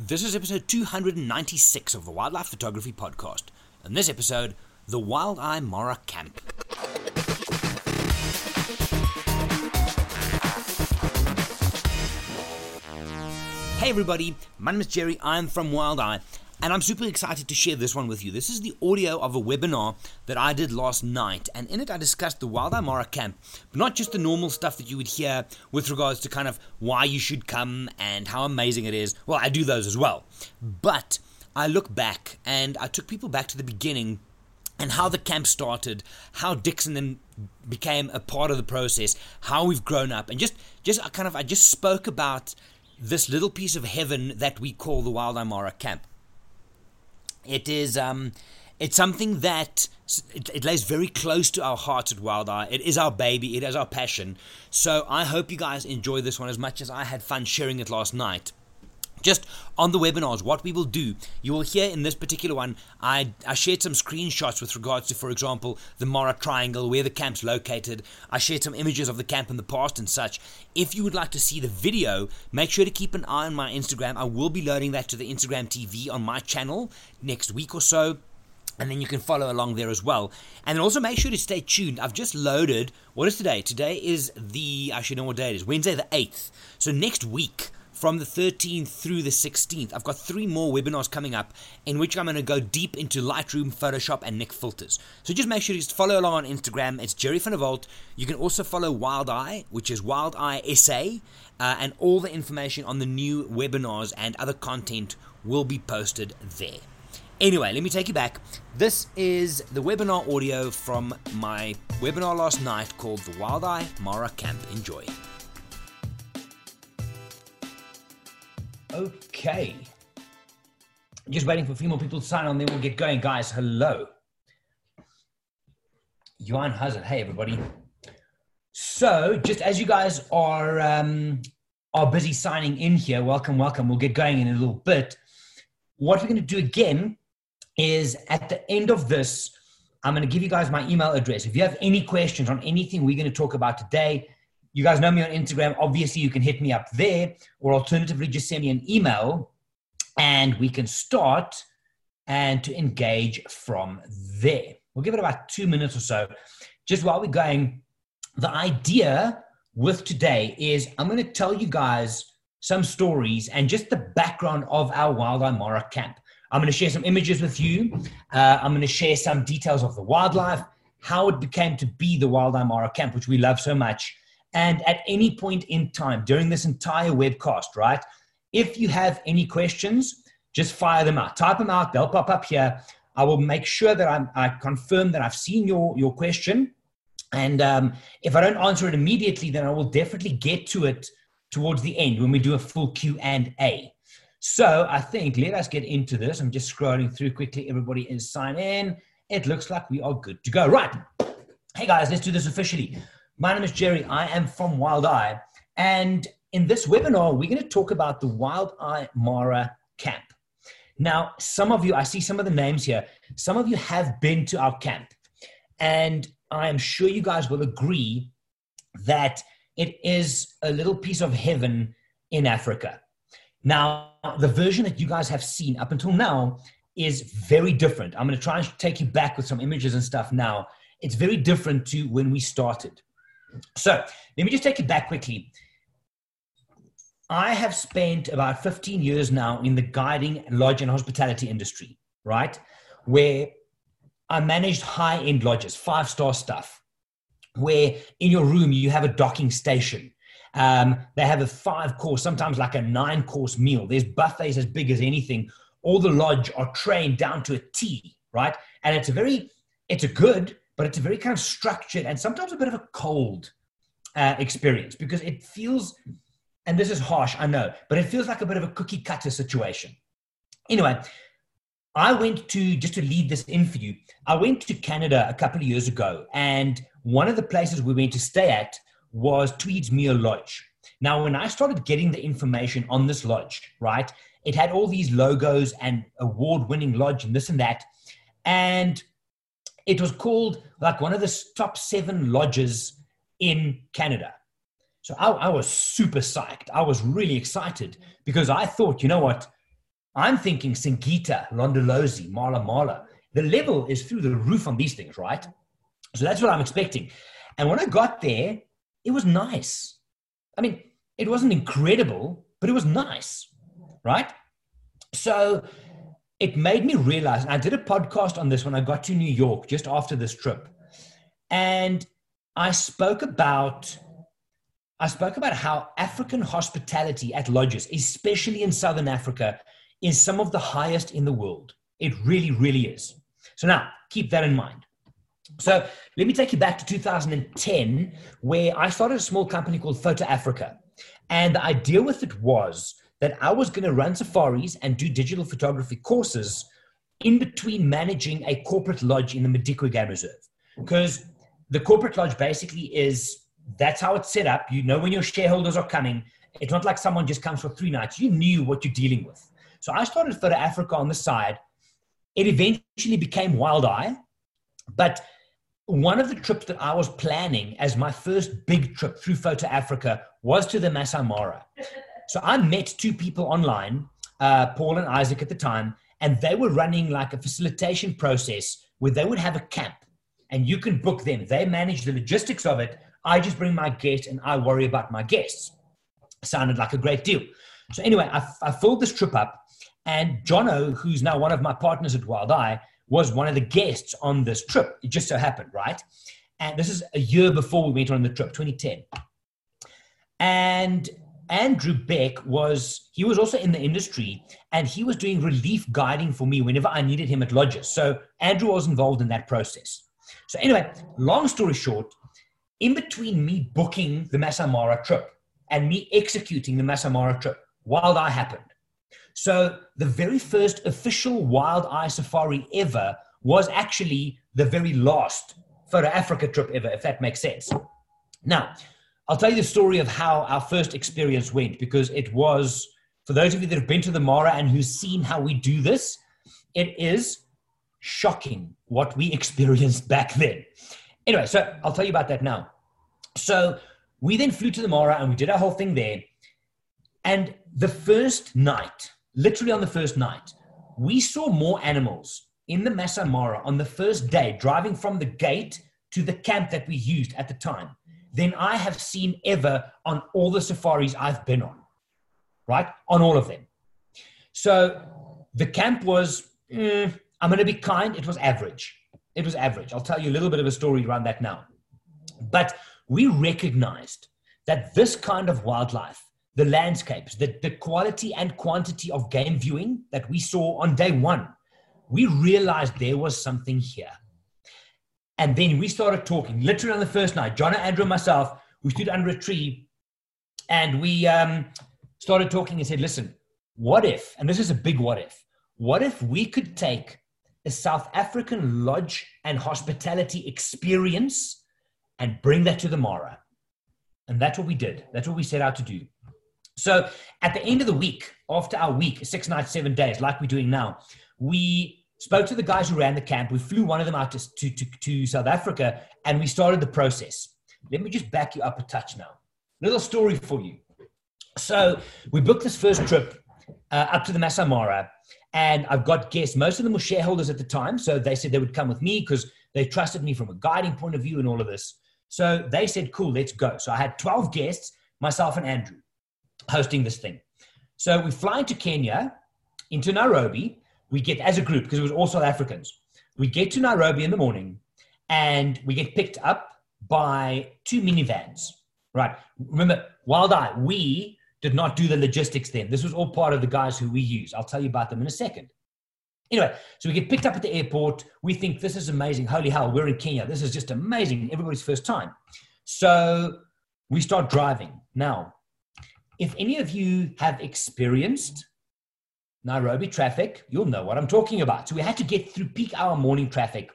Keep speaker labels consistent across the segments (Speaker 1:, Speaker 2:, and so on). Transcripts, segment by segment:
Speaker 1: This is episode 296 of the Wildlife Photography Podcast. In this episode, the Wild Eye Mara Camp. Hey everybody, my name is Gerry. I'm from Wild Eye, and I'm super excited to share this one with you. This is the audio of a webinar that I did last night, and in it I discussed the Wild Eye Mara camp, but not just the normal stuff that you would hear with regards to kind of why you should come and how amazing it is. Well, I do those as well, but I look back and I took people back to the beginning and how the camp started, how Dixon then became a part of the process, how we've grown up, and just just I kind of I just spoke about this little piece of heaven that we call the Wild Eye Mara camp. It is um, it's something that it, it, lays very close to our hearts at Wild Eye. It is our baby. It is our passion. So I hope you guys enjoy this one as much as I had fun sharing it last night just on the webinars, what we will do, you will hear in this particular one, I, I shared some screenshots with regards to, for example, the Mara Triangle, where the camp's located. I shared some images of the camp in the past and such. If you would like to see the video, make sure to keep an eye on my Instagram. I will be loading that to the Instagram TV on my channel next week or so. And then you can follow along there as well. And also make sure to stay tuned. I've just loaded, what is today? Today is the, I should know what day it is, Wednesday the 8th. So next week, from the 13th through the 16th. I've got three more webinars coming up in which I'm going to go deep into Lightroom, Photoshop, and Nik filters. So just make sure you just follow along on Instagram. It's Gerry van Walt. You can also follow Wild Eye, which is Wild Eye SA, uh, and all the information on the new webinars and other content will be posted there. Anyway, let me take you back. This is the webinar audio from my webinar last night called The Wild Eye Mara Camp. Enjoy. Okay. Just waiting for a few more people to sign on, then we'll get going. Guys, hello. Johan Hazard. Hey, everybody. So, just as you guys are um, are busy signing in here, welcome, welcome. We'll get going in a little bit. What we're going to do again is at the end of this, I'm going to give you guys my email address. If you have any questions on anything we're going to talk about today, you guys know me on Instagram. Obviously, you can hit me up there, or alternatively, just send me an email and we can start and to engage from there. We'll give it about two minutes or so. Just while we're going, the idea with today is I'm going to tell you guys some stories and just the background of our Wild Eye Mara camp. I'm going to share some images with you. Uh, I'm going to share some details of the wildlife, how it became to be the Wild Eye Mara camp, which we love so much, and at any point in time during this entire webcast, right? If you have any questions, just fire them out. Type them out. They'll pop up here. I will make sure that I'm, i confirm that I've seen your, your question. And um, if I don't answer it immediately, then I will definitely get to it towards the end when we do a full Q and A. So I think let us get into this. I'm just scrolling through quickly. Everybody is signed in. It looks like we are good to go. Right. Hey guys, let's do this officially. My name is Gerry. I am from Wild Eye. And in this webinar, we're going to talk about the Wild Eye Mara camp. Now, some of you, I see some of the names here, some of you have been to our camp. And I am sure you guys will agree that it is a little piece of heaven in Africa. Now, the version that you guys have seen up until now is very different. I'm going to try and take you back with some images and stuff now. It's very different to when we started. So let me just take you back quickly. I have spent about 15 years now in the guiding lodge and hospitality industry, right? Where I managed high end lodges, five star stuff, where in your room you have a docking station. Um, they have a five course, sometimes like a nine course meal. There's buffets as big as anything. All the lodge are trained down to a T, right? And it's a very, it's a good, but it's a very kind of structured and sometimes a bit of a cold uh, experience because it feels, and this is harsh, I know, but it feels like a bit of a cookie cutter situation. Anyway, I went to just to lead this in for you. I went to Canada a couple of years ago, and one of the places we went to stay at was Tweed's Lodge. Now, when I started getting the information on this lodge, right, it had all these logos and award winning lodge and this and that. And it was called like one of the top seven lodges in Canada. So I, I, was super psyched. I was really excited because I thought, you know what? I'm thinking Singita, Londolozi, Mala Mala. The level is through the roof on these things, right? So that's what I'm expecting. And when I got there, it was nice. I mean, it wasn't incredible, but it was nice, right? So it made me realize, and I did a podcast on this when I got to New York just after this trip. And I spoke about I spoke about how African hospitality at lodges, especially in Southern Africa, is some of the highest in the world. It really, really is. So now keep that in mind. So let me take you back to 2010, where I started a small company called Photo Africa. And the idea with it was that I was going to run safaris and do digital photography courses in between managing a corporate lodge in the Madikwe Game Reserve. Because the corporate lodge basically is that's how it's set up. You know when your shareholders are coming. It's not like someone just comes for three nights. You knew what you're dealing with. So I started Photo Africa on the side. It eventually became Wild Eye, but one of the trips that I was planning as my first big trip through Photo Africa was to the Masai Mara. So I met two people online, uh, Paul and Isaac at the time, and they were running like a facilitation process where they would have a camp and you can book them. They manage the logistics of it. I just bring my guests and I worry about my guests. Sounded like a great deal. So anyway, I, I filled this trip up and Jono, who's now one of my partners at Wild Eye, was one of the guests on this trip. It just so happened, right? And this is a year before we went on the trip, 2010. And Andrew Beck was, he was also in the industry and he was doing relief guiding for me whenever I needed him at lodges. So Andrew was involved in that process. So, anyway, long story short, in between me booking the Masai Mara trip and me executing the Masai Mara trip, Wild Eye happened. So, the very first official Wild Eye safari ever was actually the very last Photo Africa trip ever, if that makes sense. Now, I'll tell you the story of how our first experience went because it was, for those of you that have been to the Mara and who've seen how we do this, it is shocking what we experienced back then. Anyway, so I'll tell you about that now. So we then flew to the Mara and we did our whole thing there. And the first night, literally on the first night, we saw more animals in the Masai Mara on the first day, driving from the gate to the camp that we used at the time than I have seen ever on all the safaris I've been on, right? On all of them. So the camp was, eh, I'm going to be kind, it was average. It was average. I'll tell you a little bit of a story around that now. But we recognized that this kind of wildlife, the landscapes, the, the quality and quantity of game viewing that we saw on day one, we realized there was something here. And then we started talking, literally on the first night. John, Andrew, and myself, we stood under a tree and we um, started talking and said, listen, what if, and this is a big what if, what if we could take a South African lodge and hospitality experience and bring that to the Mara? And that's what we did. That's what we set out to do. So at the end of the week, after our week, six nights, seven days, like we're doing now, we spoke to the guys who ran the camp. We flew one of them out to, to, to, to, South Africa and we started the process. Let me just back you up a touch now. Little story for you. So we booked this first trip uh, up to the Masai Mara and I've got guests. Most of them were shareholders at the time. So they said they would come with me because they trusted me from a guiding point of view and all of this. So they said, cool, let's go. So I had 12 guests, myself and Andrew, hosting this thing. So we fly into Kenya, into Nairobi, we get as a group because it was all South Africans. We get to Nairobi in the morning, and we get picked up by two minivans. Right. Remember, Wild Eye, we did not do the logistics then. This was all part of the guys who we use. I'll tell you about them in a second. Anyway, so we get picked up at the airport. We think this is amazing. Holy hell, we're in Kenya. This is just amazing. Everybody's first time. So we start driving. Now, if any of you have experienced Nairobi traffic, you'll know what I'm talking about. So we had to get through peak hour morning traffic.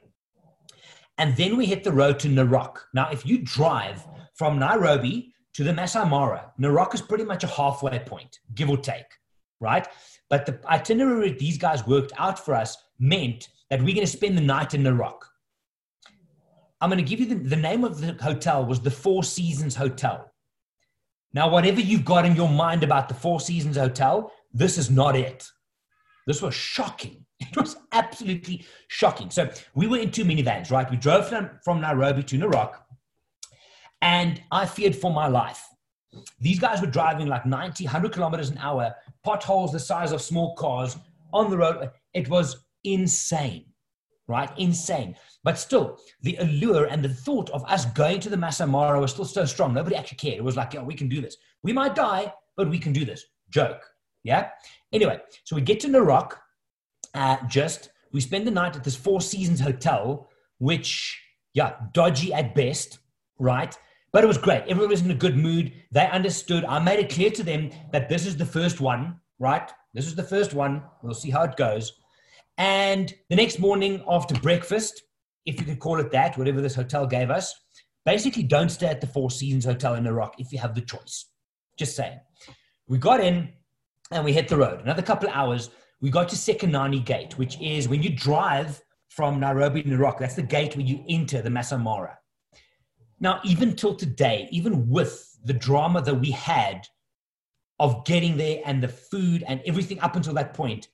Speaker 1: And then we hit the road to Narok. Now, if you drive from Nairobi to the Masai Mara, Narok is pretty much a halfway point, give or take, right? But the itinerary these guys worked out for us meant that we're going to spend the night in Narok. I'm going to give you the, the name of the hotel was the Four Seasons Hotel. Now, whatever you've got in your mind about the Four Seasons Hotel, this is not it. This was shocking. It was absolutely shocking. So we were in two minivans, right? We drove from, from Nairobi to Narok, and I feared for my life. These guys were driving like 90, 100 kilometers an hour, potholes the size of small cars on the road. It was insane, right? Insane. But still, the allure and the thought of us going to the Masai Mara was still so strong. Nobody actually cared. It was like, yeah, we can do this. We might die, but we can do this. Joke. Yeah. Anyway, so we get to Narok. Uh, just we spend the night at this Four Seasons hotel, which yeah, dodgy at best, right? But it was great. Everyone was in a good mood. They understood. I made it clear to them that this is the first one, right? This is the first one. We'll see how it goes. And the next morning after breakfast, if you could call it that, whatever this hotel gave us, basically don't stay at the Four Seasons Hotel in Narok if you have the choice. Just saying. We got in and we hit the road. Another couple of hours, we got to Sekenani Gate, which is when you drive from Nairobi to Narok, that's the gate where you enter the Masai Mara. Now, even till today, even with the drama that we had of getting there and the food and everything up until that point,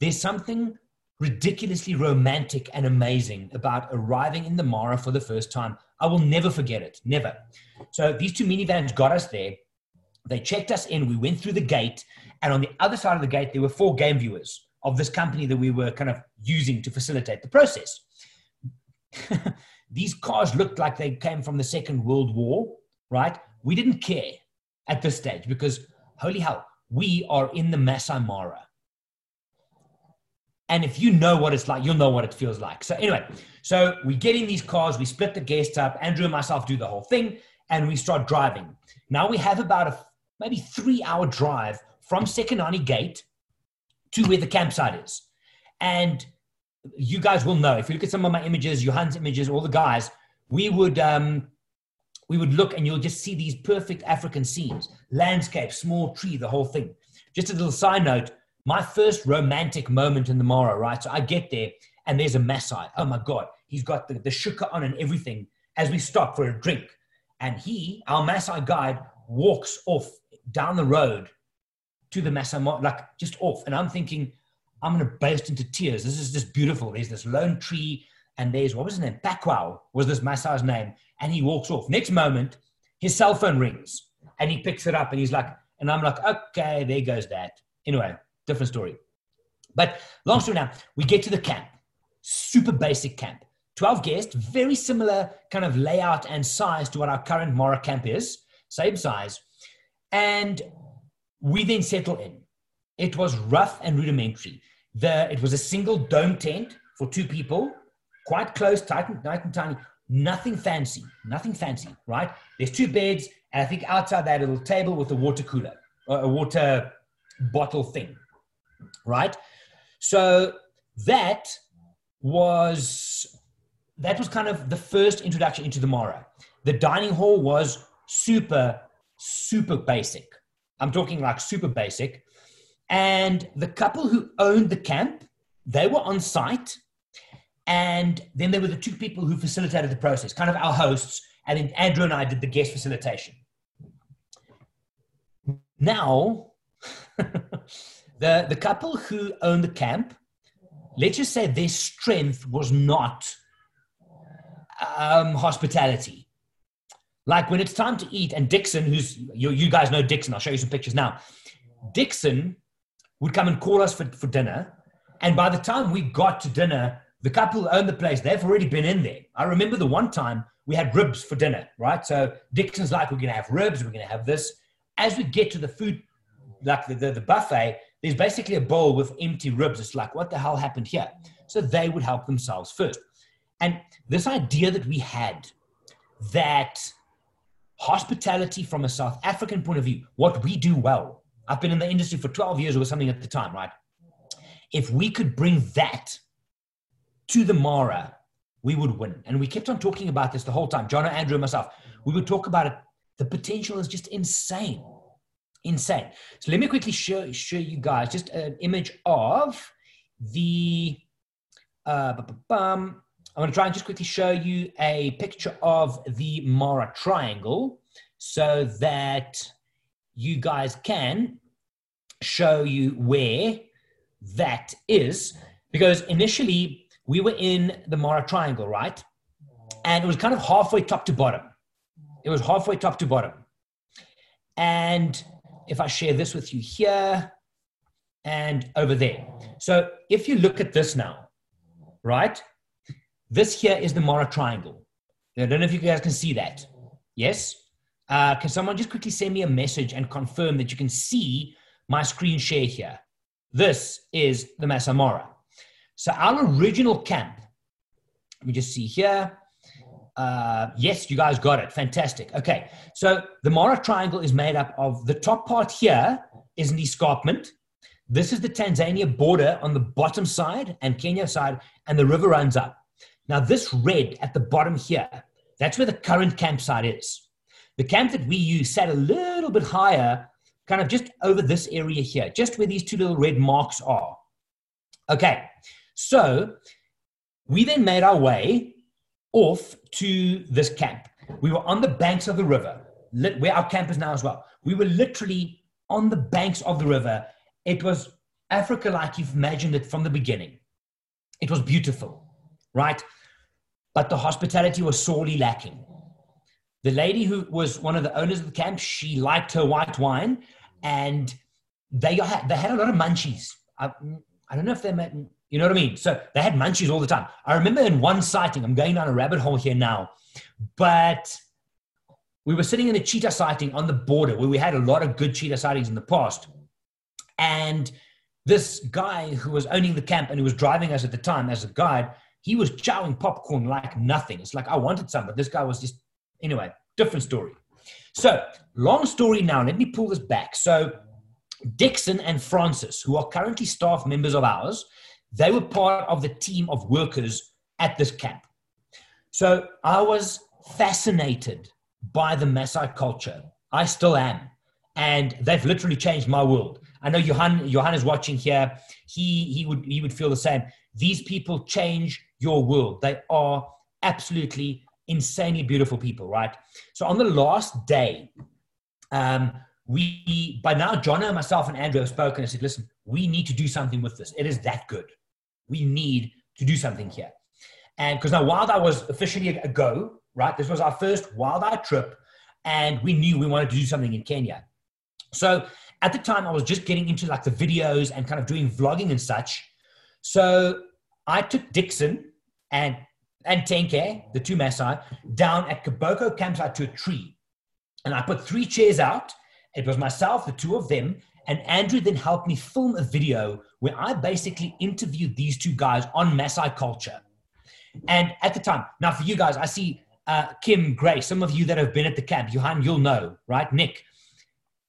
Speaker 1: there's something ridiculously romantic and amazing about arriving in the Mara for the first time. I will never forget it, never. So these two minivans got us there. They checked us in. We went through the gate, and on the other side of the gate, there were four game viewers of this company that we were kind of using to facilitate the process. these cars looked like they came from the Second World War, right? We didn't care at this stage because, holy hell, we are in the Masai Mara and if you know what it's like, you'll know what it feels like. So, anyway, so we get in these cars, we split the guests up. Andrew and myself do the whole thing, and we start driving. Now we have about a maybe three hour drive from Sekenani Gate to where the campsite is. And you guys will know if you look at some of my images, Johan's images, all the guys, we would um, we would look and you'll just see these perfect African scenes, landscape, small tree, the whole thing. Just a little side note: my first romantic moment in the Mara, right? So I get there and there's a Maasai. Oh my God, he's got the, the shuka on and everything as we stop for a drink. And he, our Maasai guide, walks off down the road to the Masai like just off. And I'm thinking, I'm going to burst into tears. This is just beautiful. There's this lone tree and there's, what was his name? Pakwao was this Maasai's name. And he walks off. Next moment, his cell phone rings and he picks it up and he's like, and I'm like, okay, there goes that. Anyway, different story. But long story now, we get to the camp, super basic camp. 12 guests, very similar kind of layout and size to what our current Mara camp is, same size. And we then settle in. It was rough and rudimentary. The, it was a single dome tent for two people, quite close, tight and, tight and tiny. Nothing fancy, nothing fancy, right? There's two beds, and I think outside that little table with a water cooler, a water bottle thing right? So that was that was kind of the first introduction into the Mara. The dining hall was super, super basic. I'm talking like super basic. And the couple who owned the camp, they were on site. And then there were the two people who facilitated the process, kind of our hosts. And then Andrew and I did the guest facilitation. Now, the, the couple who owned the camp, let's just say their strength was not um, hospitality. Like when it's time to eat, and Dixon, who's you, you guys know Dixon, I'll show you some pictures now. Dixon would come and call us for, for dinner. And by the time we got to dinner, the couple owned the place, they've already been in there. I remember the one time we had ribs for dinner, right? So Dixon's like, we're going to have ribs, we're going to have this. As we get to the food, like the, the, the buffet, there's basically a bowl with empty ribs. It's like, what the hell happened here? So they would help themselves first. And this idea that we had that hospitality from a South African point of view, what we do well, I've been in the industry for 12 years or something at the time, right? If we could bring that to the Mara, we would win. And we kept on talking about this the whole time. John, Andrew, and myself, we would talk about it. The potential is just insane insane. So let me quickly show, show you guys just an image of the, uh, I'm going to try and just quickly show you a picture of the Mara triangle so that you guys can show you where that is because initially we were in the Mara Triangle, right? And it was kind of halfway top to bottom. It was halfway top to bottom. And if I share this with you here and over there. So if you look at this now, right? This here is the Mara Triangle. I don't know if you guys can see that. Yes? Uh, can someone just quickly send me a message and confirm that you can see my screen share here? This is the Masai Mara. So our original camp, let me just see here. Uh, yes, you guys got it. Fantastic. Okay. So the Mara Triangle is made up of the top part here is an escarpment. This is the Tanzania border on the bottom side and Kenya side, and the river runs up. Now, this red at the bottom here, that's where the current campsite is. The camp that we use sat a little bit higher, kind of just over this area here, just where these two little red marks are. Okay, so we then made our way off to this camp. We were on the banks of the river, where our camp is now as well. We were literally on the banks of the river. It was Africa like you've imagined it from the beginning. It was beautiful, right? But the hospitality was sorely lacking. The lady who was one of the owners of the camp, she liked her white wine, and they had, they had a lot of munchies. I, I don't know if they met, you know what I mean? So they had munchies all the time. I remember in one sighting, I'm going down a rabbit hole here now, but we were sitting in a cheetah sighting on the border where we had a lot of good cheetah sightings in the past. And this guy who was owning the camp and who was driving us at the time as a guide, he was chowing popcorn like nothing. It's like I wanted some, but this guy was just, anyway, different story. So, long story now, let me pull this back. So, Dixon and Francis, who are currently staff members of ours, they were part of the team of workers at this camp. So I was fascinated by the Maasai culture. I still am. And they've literally changed my world. I know Johan, Johan is watching here. He, he, would, he would feel the same. These people change your world. They are absolutely insanely beautiful people, right? So on the last day, um, we, by now, John and myself and Andrew have spoken and said, listen, we need to do something with this. It is that good. We need to do something here. And because now Wild Eye was officially a go, right? This was our first Wild Eye trip, and we knew we wanted to do something in Kenya. So at the time, I was just getting into like the videos and kind of doing vlogging and such. So I took Dixon and and Tenke, the two Masai, down at Kaboko campsite to a tree. And I put three chairs out. It was myself, the two of them, and Andrew then helped me film a video where I basically interviewed these two guys on Maasai culture. And at the time, now for you guys, I see uh, Kim, Gray, some of you that have been at the camp, Johan, you'll know, right? Nick,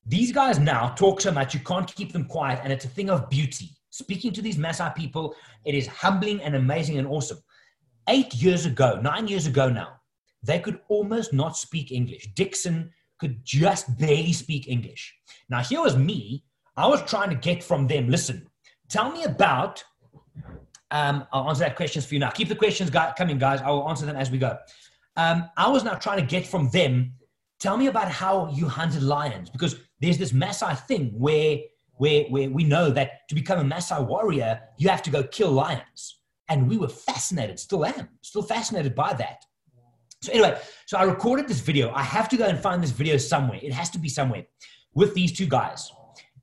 Speaker 1: these guys now talk so much, you can't keep them quiet, and it's a thing of beauty. Speaking to these Maasai people, it is humbling and amazing and awesome. Eight years ago, nine years ago now, they could almost not speak English. Dixon could just barely speak English. Now, here was me. I was trying to get from them, listen, tell me about, um, I'll answer that questions for you now. Keep the questions coming, guys. I will answer them as we go. Um, I was now trying to get from them, tell me about how you hunted lions, because there's this Maasai thing where, where, where we know that to become a Maasai warrior, you have to go kill lions. And we were fascinated, still am, still fascinated by that. So anyway, so I recorded this video. I have to go and find this video somewhere. It has to be somewhere with these two guys.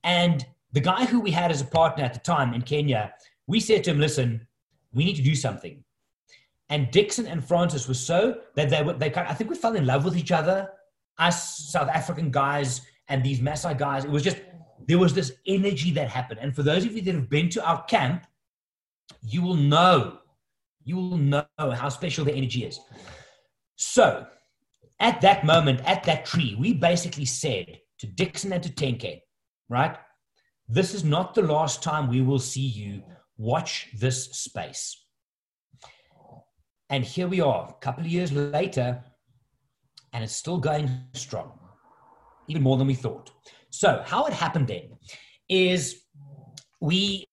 Speaker 1: And the guy who we had as a partner at the time in Kenya, we said to him, listen, we need to do something. And Dixon and Francis were so that they were, they kind of, I think we fell in love with each other, us South African guys and these Maasai guys. It was just, there was this energy that happened. And for those of you that have been to our camp, you will know, you will know how special the energy is. So at that moment, at that tree, we basically said to Dixon and to Tenke, right? This is not the last time we will see you. Watch this space. And here we are, a couple of years later, and it's still going strong, even more than we thought. So, how it happened then is we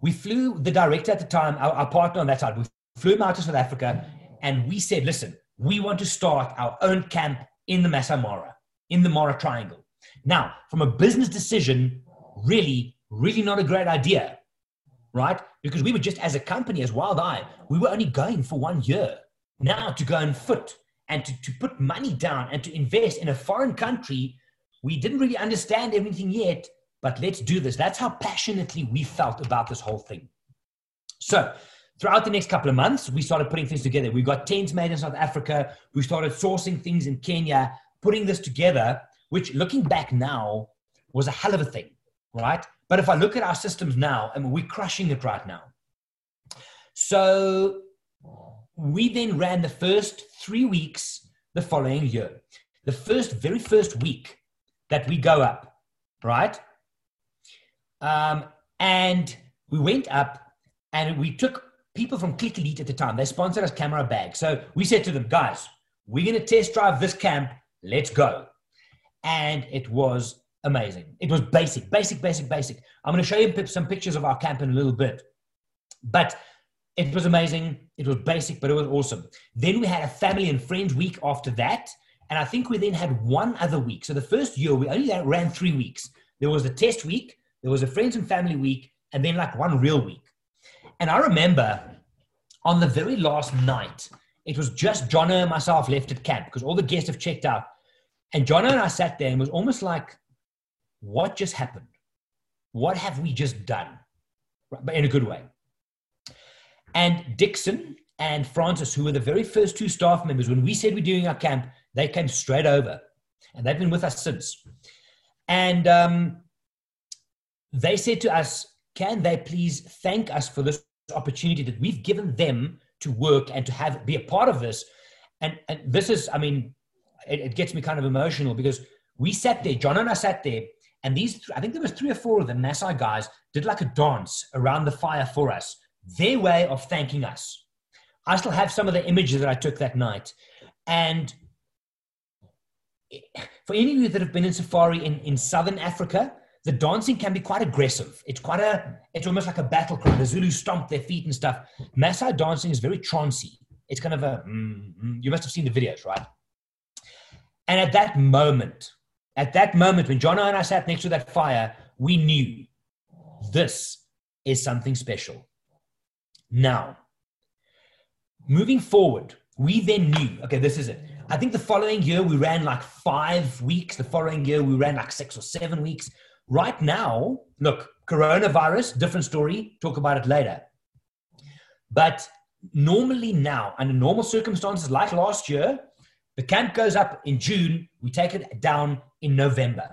Speaker 1: we flew the director at the time, our, our partner on that side, we flew him out to South Africa, and we said, listen, we want to start our own camp in the Masai Mara, in the Mara Triangle. Now, from a business decision, really, really not a great idea. right? Because we were just as a company, as Wild Eye, we were only going for one year. Now to go and foot and to, to put money down and to invest in a foreign country, we didn't really understand everything yet, but let's do this. That's how passionately we felt about this whole thing. So, throughout the next couple of months, we started putting things together. We got tents made in South Africa. We started sourcing things in Kenya, putting this together, which looking back now was a hell of a thing, right? But if I look at our systems now, I mean, we're crushing it right now. So we then ran the first three weeks the following year. The first, very first week that we go up, right? Um, and we went up and we took people from Clik Elite at the time. They sponsored us camera bag. So we said to them, guys, we're going to test drive this camp. Let's go. And it was amazing. It was basic, basic, basic, basic. I'm going to show you some pictures of our camp in a little bit. But it was amazing. It was basic, but it was awesome. Then we had a family and friends week after that. And I think we then had one other week. So the first year, we only ran three weeks. There was a test week, there was a friends and family week, and then like one real week. And I remember on the very last night, it was just Jono and myself left at camp because all the guests have checked out. And Jono and I sat there and was almost like, what just happened? What have we just done? But in a good way. And Dixon and Francis, who were the very first two staff members, when we said we're doing our camp, they came straight over. And they've been with us since. And um, they said to us, Can they please thank us for this opportunity that we've given them to work and to have be a part of this? And, and this is, I mean, it, it gets me kind of emotional because we sat there, John and I sat there, and these, I think there was three or four of the Maasai guys did like a dance around the fire for us, their way of thanking us. I still have some of the images that I took that night. And for any of you that have been in safari in, in Southern Africa, the dancing can be quite aggressive. It's quite a, it's almost like a battle cry. The Zulus stomp their feet and stuff. Maasai dancing is very trancy. It's kind of a, mm, mm, you must have seen the videos, right? And at that moment, at that moment, when John and I sat next to that fire, we knew this is something special. Now, moving forward, we then knew, okay, this is it. I think the following year we ran like five weeks. The following year we ran like six or seven weeks. Right now, look, coronavirus, different story. Talk about it later. But normally now, under normal circumstances like last year, the camp goes up in June, we take it down in November.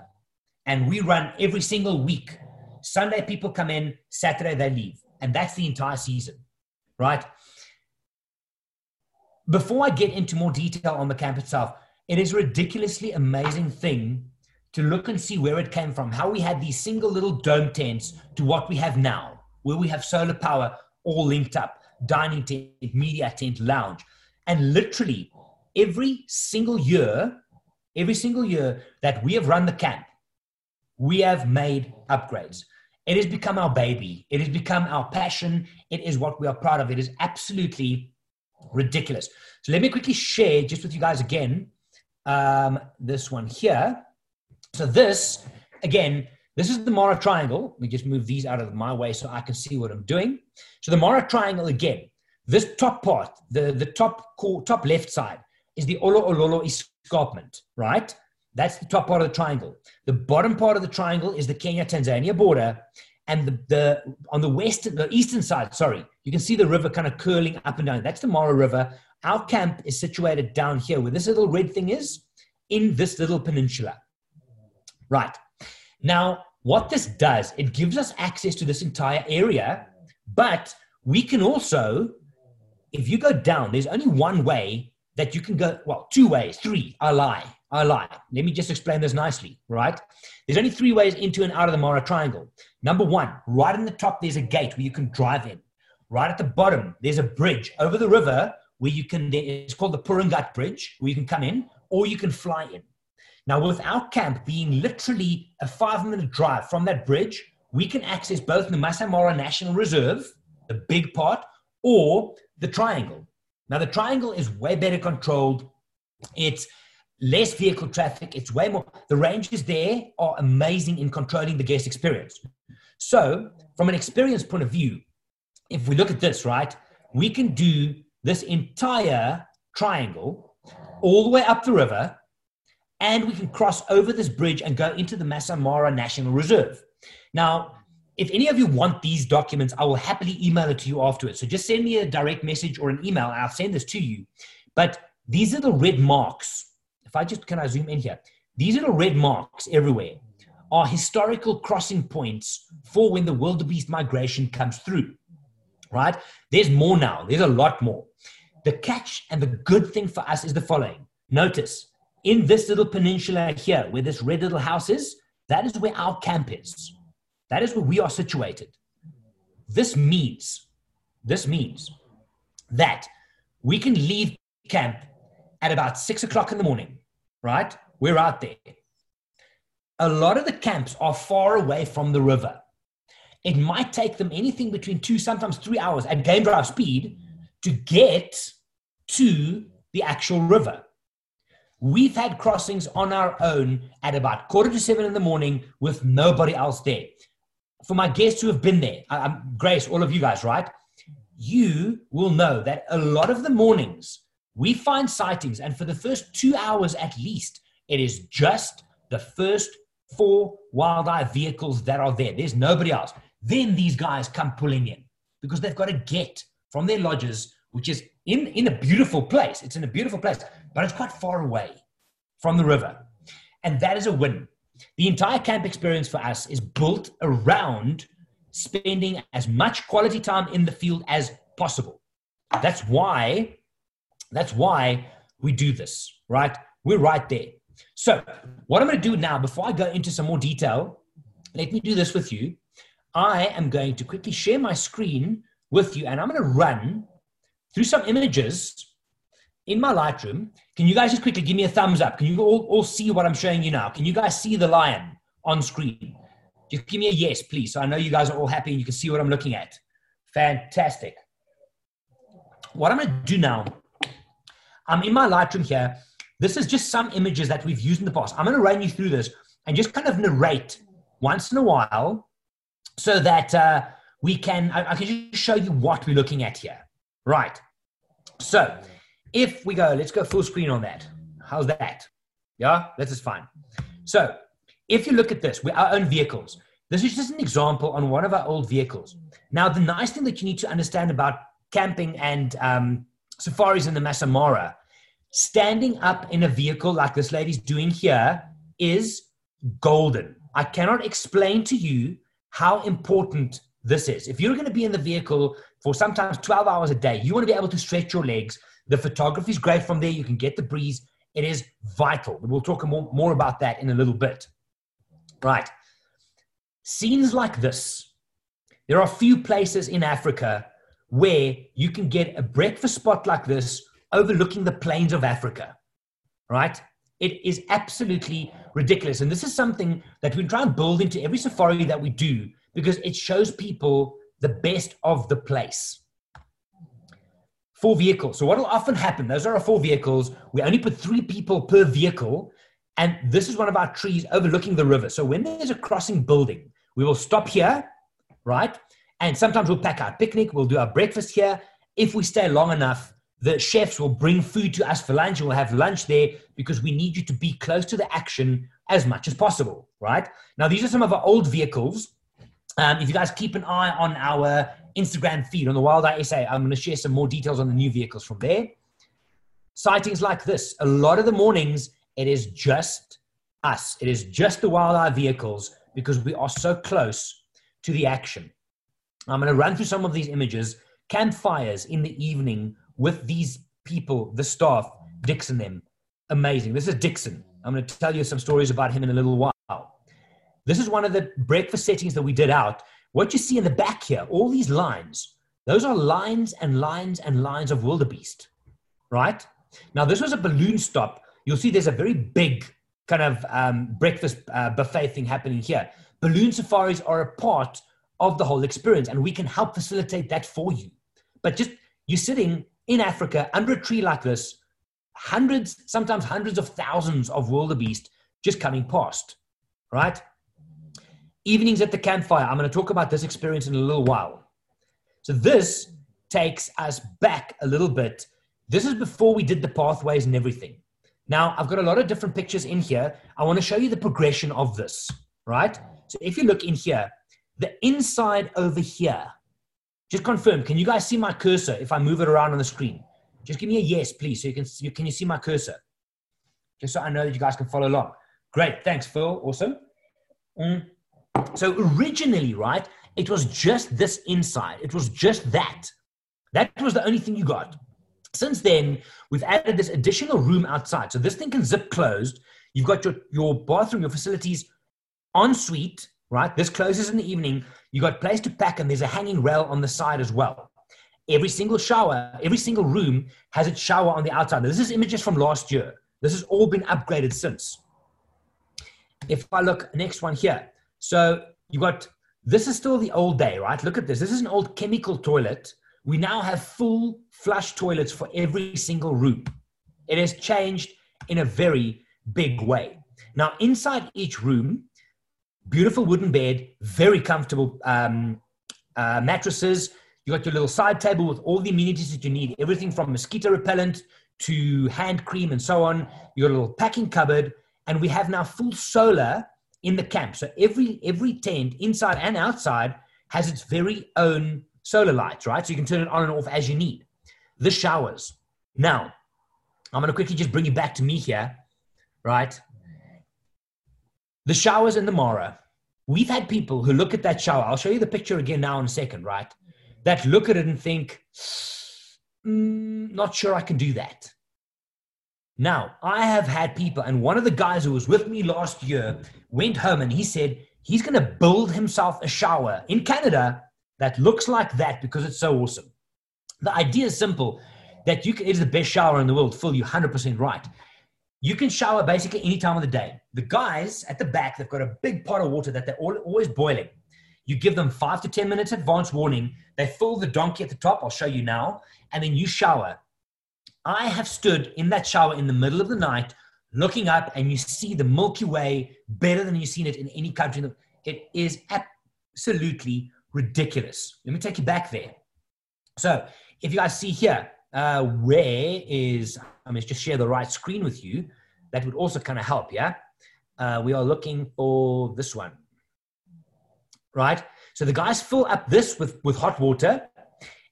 Speaker 1: And we run every single week. Sunday, people come in, Saturday, they leave. And that's the entire season, right? Before I get into more detail on the camp itself, it is a ridiculously amazing thing to look and see where it came from, how we had these single little dome tents to what we have now, where we have solar power all linked up, dining tent, media tent, lounge. And literally, every single year, every single year that we have run the camp, we have made upgrades. It has become our baby. It has become our passion. It is what we are proud of. It is absolutely ridiculous. So let me quickly share just with you guys again um, this one here. So this, again, this is the Mara triangle. Let me just move these out of my way so I can see what I'm doing. So the Mara triangle again, this top part, the, the top core, top left side, is the Oloololo escarpment, right? That's the top part of the triangle. The bottom part of the triangle is the Kenya Tanzania border. And the, the on the western, the eastern side, sorry, you can see the river kind of curling up and down. That's the Mara River. Our camp is situated down here where this little red thing is in this little peninsula. Right. Now, what this does, it gives us access to this entire area, but we can also, if you go down, there's only one way that you can go, well, two ways, three. I lie. I lie. Let me just explain this nicely, right? There's only three ways into and out of the Mara Triangle. Number one, right in the top, there's a gate where you can drive in. Right at the bottom, there's a bridge over the river where you can, it's called the Purungat Bridge, where you can come in or you can fly in. Now, with our camp being literally a five minute drive from that bridge, we can access both the Masai Mara National Reserve, the big part, or the triangle. Now, the triangle is way better controlled. It's less vehicle traffic. It's way more. The ranges there are amazing in controlling the guest experience. So, from an experience point of view, if we look at this, right, we can do this entire triangle all the way up the river, and we can cross over this bridge and go into the Masai Mara National Reserve. Now, if any of you want these documents, I will happily email it to you afterwards. So just send me a direct message or an email, I'll send this to you. But these are the red marks. If I just can I zoom in here? These are the red marks everywhere are historical crossing points for when the wildebeest migration comes through. Right? There's more now. There's a lot more. The catch and the good thing for us is the following. Notice in this little peninsula here, where this red little house is, that is where our camp is. That is where we are situated. This means, this means that we can leave camp at about six o'clock in the morning, right? We're out there a lot of the camps are far away from the river. It might take them anything between two, sometimes three hours at game drive speed to get to the actual river. We've had crossings on our own at about quarter to seven in the morning with nobody else there. For my guests who have been there, I'm Grace, all of you guys, right? You will know that a lot of the mornings we find sightings, and for the first two hours at least, it is just the first four wildlife vehicles that are there. There's nobody else. Then these guys come pulling in because they've got to get from their lodges, which is in, in a beautiful place. It's in a beautiful place, but it's quite far away from the river. And that is a win. The entire camp experience for us is built around spending as much quality time in the field as possible. That's why, that's why we do this, right? We're right there. So, what I'm going to do now, before I go into some more detail, let me do this with you. I am going to quickly share my screen with you, and I'm going to run through some images in my Lightroom. Can you guys just quickly give me a thumbs up? Can you all, all see what I'm showing you now? Can you guys see the lion on screen? Just give me a yes, please. So I know you guys are all happy and you can see what I'm looking at. Fantastic. What I'm going to do now, I'm in my Lightroom here, this is just some images that we've used in the past. I'm going to run you through this and just kind of narrate once in a while so that uh, we can, I, I can just show you what we're looking at here. Right. So if we go, let's go full screen on that. How's that? Yeah, this is fine. So if you look at this, we our own vehicles. This is just an example on one of our old vehicles. Now, the nice thing that you need to understand about camping and um, safaris in the Masai Mara standing up in a vehicle like this lady's doing here is golden. I cannot explain to you how important this is. If you're going to be in the vehicle for sometimes 12 hours a day, you want to be able to stretch your legs. The photography is great from there. You can get the breeze. It is vital. We'll talk more, more about that in a little bit. Right. Scenes like this, there are few places in Africa where you can get a breakfast spot like this overlooking the plains of Africa, right? It is absolutely ridiculous. And this is something that we try and build into every safari that we do because it shows people the best of the place. Four vehicles. So, what will often happen, those are our four vehicles. We only put three people per vehicle. And this is one of our trees overlooking the river. So, when there's a crossing building, we will stop here, right? And sometimes we'll pack our picnic, we'll do our breakfast here. If we stay long enough, the chefs will bring food to us for lunch and we'll have lunch there because we need you to be close to the action as much as possible, right? Now, these are some of our old vehicles. Um, if you guys keep an eye on our Instagram feed on the Wild Eye SA, I'm going to share some more details on the new vehicles from there. Sightings like this, a lot of the mornings, it is just us. It is just the Wild Eye vehicles because we are so close to the action. I'm going to run through some of these images. Campfires in the evening with these people, the staff, Dixon them. Amazing. This is Dixon. I'm going to tell you some stories about him in a little while. This is one of the breakfast settings that we did out. What you see in the back here, all these lines, those are lines and lines and lines of wildebeest, right? Now, this was a balloon stop. You'll see there's a very big kind of um, breakfast uh, buffet thing happening here. Balloon safaris are a part of the whole experience, and we can help facilitate that for you. But just you're sitting in Africa under a tree like this, hundreds, sometimes hundreds of thousands of wildebeest just coming past, right? Evenings at the campfire. I'm going to talk about this experience in a little while. So this takes us back a little bit. This is before we did the pathways and everything. Now, I've got a lot of different pictures in here. I want to show you the progression of this, right? So if you look in here, the inside over here, just confirm, can you guys see my cursor if I move it around on the screen? Just give me a yes, please, so you can, you, can you see my cursor? Just so I know that you guys can follow along. Great, thanks, Phil. Awesome. Mm. So originally, right, it was just this inside. It was just that. That was the only thing you got. Since then, we've added this additional room outside. So this thing can zip closed. You've got your, your bathroom, your facilities en suite, right? This closes in the evening. You got place to pack, and there's a hanging rail on the side as well. Every single shower, every single room has its shower on the outside. Now, this is images from last year. This has all been upgraded since. If I look next one here, so you got this is still the old day, right? Look at this. This is an old chemical toilet we now have full flush toilets for every single room. It has changed in a very big way. Now, inside each room, beautiful wooden bed, very comfortable um, uh, mattresses. You got your little side table with all the amenities that you need, everything from mosquito repellent to hand cream and so on. Your little packing cupboard, and we have now full solar in the camp. So every every tent, inside and outside, has its very own solar lights, right? So you can turn it on and off as you need. The showers. Now, I'm going to quickly just bring you back to me here, right? The showers in the Mara. We've had people who look at that shower. I'll show you the picture again now in a second, right? That look at it and think, mm, not sure I can do that. Now, I have had people, and one of the guys who was with me last year went home and he said he's going to build himself a shower in Canada that looks like that because it's so awesome. The idea is simple that you can, it is the best shower in the world. Phil, you're 100% right. You can shower basically any time of the day. The guys at the back, they've got a big pot of water that they're always boiling. You give them five to 10 minutes advance warning. They fill the donkey at the top. I'll show you now. And then you shower. I have stood in that shower in the middle of the night looking up and you see the Milky Way better than you've seen it in any country. It is absolutely ridiculous. Let me take you back there. So if you guys see here, uh, where is, I mean, just share the right screen with you. That would also kind of help, yeah? Uh, we are looking for this one, right? So the guys fill up this with, with hot water.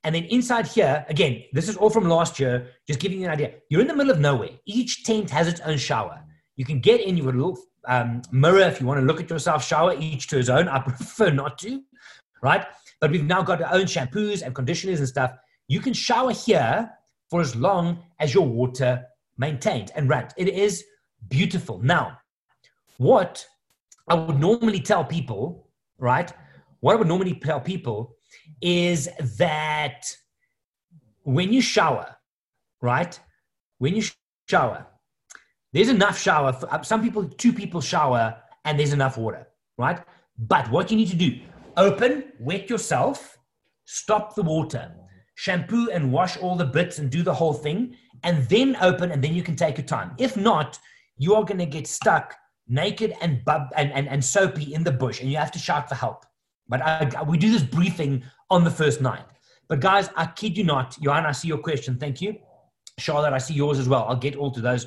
Speaker 1: And then inside here, again, this is all from last year, just giving you an idea. You're in the middle of nowhere. Each tent has its own shower. You can get in, you've a little um, mirror if you want to look at yourself, shower, each to his own. I prefer not to right? But we've now got our own shampoos and conditioners and stuff. You can shower here for as long as your water maintained and runs. It is beautiful. Now, what I would normally tell people, right? What I would normally tell people is that when you shower, right? When you shower, there's enough shower. For, uh, some people, two people shower and there's enough water, right? But what you need to do, Open, wet yourself, stop the water, shampoo and wash all the bits and do the whole thing, and then open, and then you can take your time. If not, you are going to get stuck naked and, bub- and, and, and soapy in the bush, and you have to shout for help. But I, we do this briefing on the first night. But guys, I kid you not, Johan, I see your question. Thank you. Charlotte, I see yours as well. I'll get all to those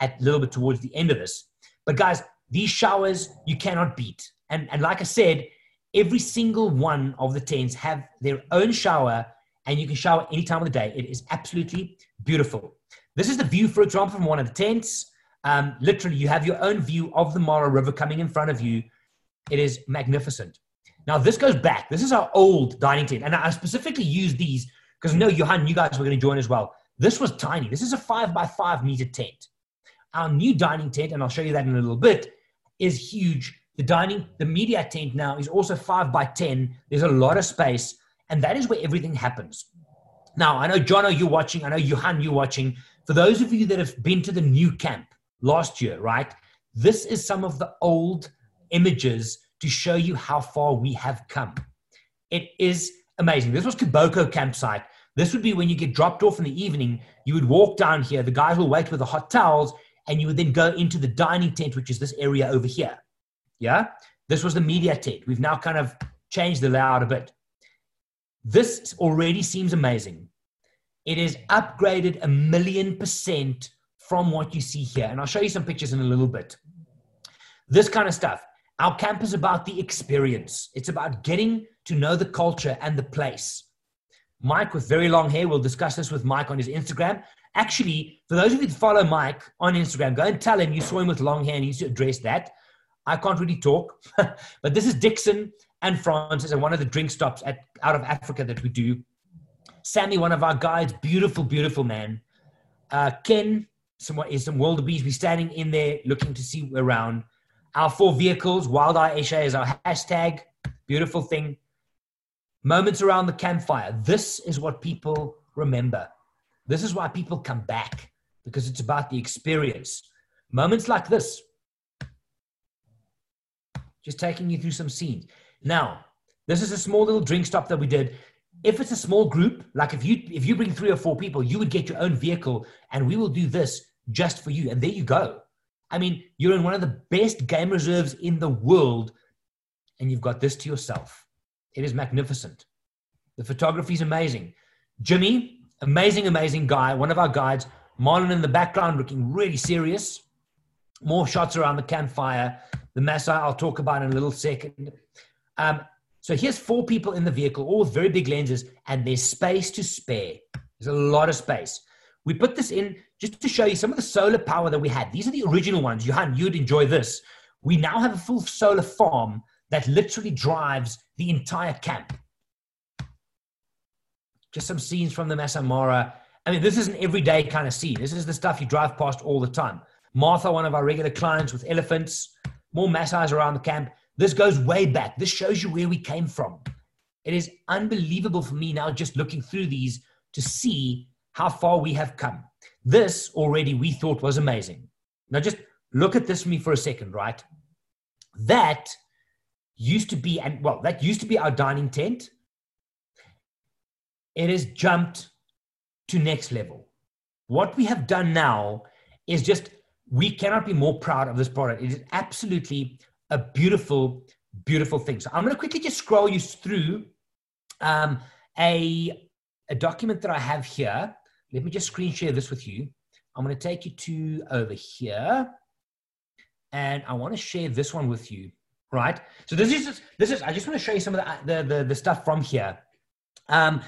Speaker 1: a little bit towards the end of this. But guys, these showers you cannot beat. And, and like I said, every single one of the tents have their own shower and you can shower any time of the day. It is absolutely beautiful. This is the view, for example, from one of the tents. Um, literally, you have your own view of the Mara River coming in front of you. It is magnificent. Now, this goes back. This is our old dining tent. And I specifically use these because know, Johan, you guys were going to join as well. This was tiny. This is a five by five meter tent. Our new dining tent, and I'll show you that in a little bit, is huge the dining, the media tent now is also five by 10. There's a lot of space, and that is where everything happens. Now, I know, Jono, you're watching. I know, Johan, you're watching. For those of you that have been to the new camp last year, right? This is some of the old images to show you how far we have come. It is amazing. This was Kiboko campsite. This would be when you get dropped off in the evening. You would walk down here. The guys will wait with the hot towels, and you would then go into the dining tent, which is this area over here. Yeah. This was the media tent. We've now kind of changed the layout a bit. This already seems amazing. It is upgraded a million percent from what you see here. And I'll show you some pictures in a little bit. This kind of stuff. Our camp is about the experience, it's about getting to know the culture and the place. Mike with very long hair, we'll discuss this with Mike on his Instagram. Actually, for those of you that follow Mike on Instagram, go and tell him you saw him with long hair and he needs to address that. I can't really talk, but this is Dixon and Francis and one of the drink stops at, out of Africa that we do. Sammy, one of our guides, beautiful, beautiful man. Uh, Ken, some, is some wildebeest. We're standing in there looking to see around. Our four vehicles, Wild Eye Eshe is our hashtag. Beautiful thing. Moments around the campfire. This is what people remember. This is why people come back because it's about the experience. Moments like this, just taking you through some scenes. Now, this is a small little drink stop that we did. If it's a small group, like if you if you bring three or four people, you would get your own vehicle, and we will do this just for you. And there you go. I mean, you're in one of the best game reserves in the world, and you've got this to yourself. It is magnificent. The photography is amazing. Jimmy, amazing, amazing guy, one of our guides. Marlon in the background looking really serious. More shots around the campfire. The Masai I'll talk about in a little second. Um, so here's four people in the vehicle, all with very big lenses, and there's space to spare. There's a lot of space. We put this in just to show you some of the solar power that we had. These are the original ones. Johan, you'd enjoy this. We now have a full solar farm that literally drives the entire camp. Just some scenes from the Masai Mara. I mean, this is an everyday kind of scene. This is the stuff you drive past all the time. Martha, one of our regular clients with elephants, more Masai's around the camp. This goes way back. This shows you where we came from. It is unbelievable for me now just looking through these to see how far we have come. This already we thought was amazing. Now just look at this for me for a second, right? That used to be, and well, that used to be our dining tent. It has jumped to next level. What we have done now is just, we cannot be more proud of this product. It is absolutely a beautiful, beautiful thing. So I'm going to quickly just scroll you through um, a, a document that I have here. Let me just screen share this with you. I'm going to take you to over here. And I want to share this one with you, right? So this is, this is, I just want to show you some of the, the, the, the stuff from here. Um,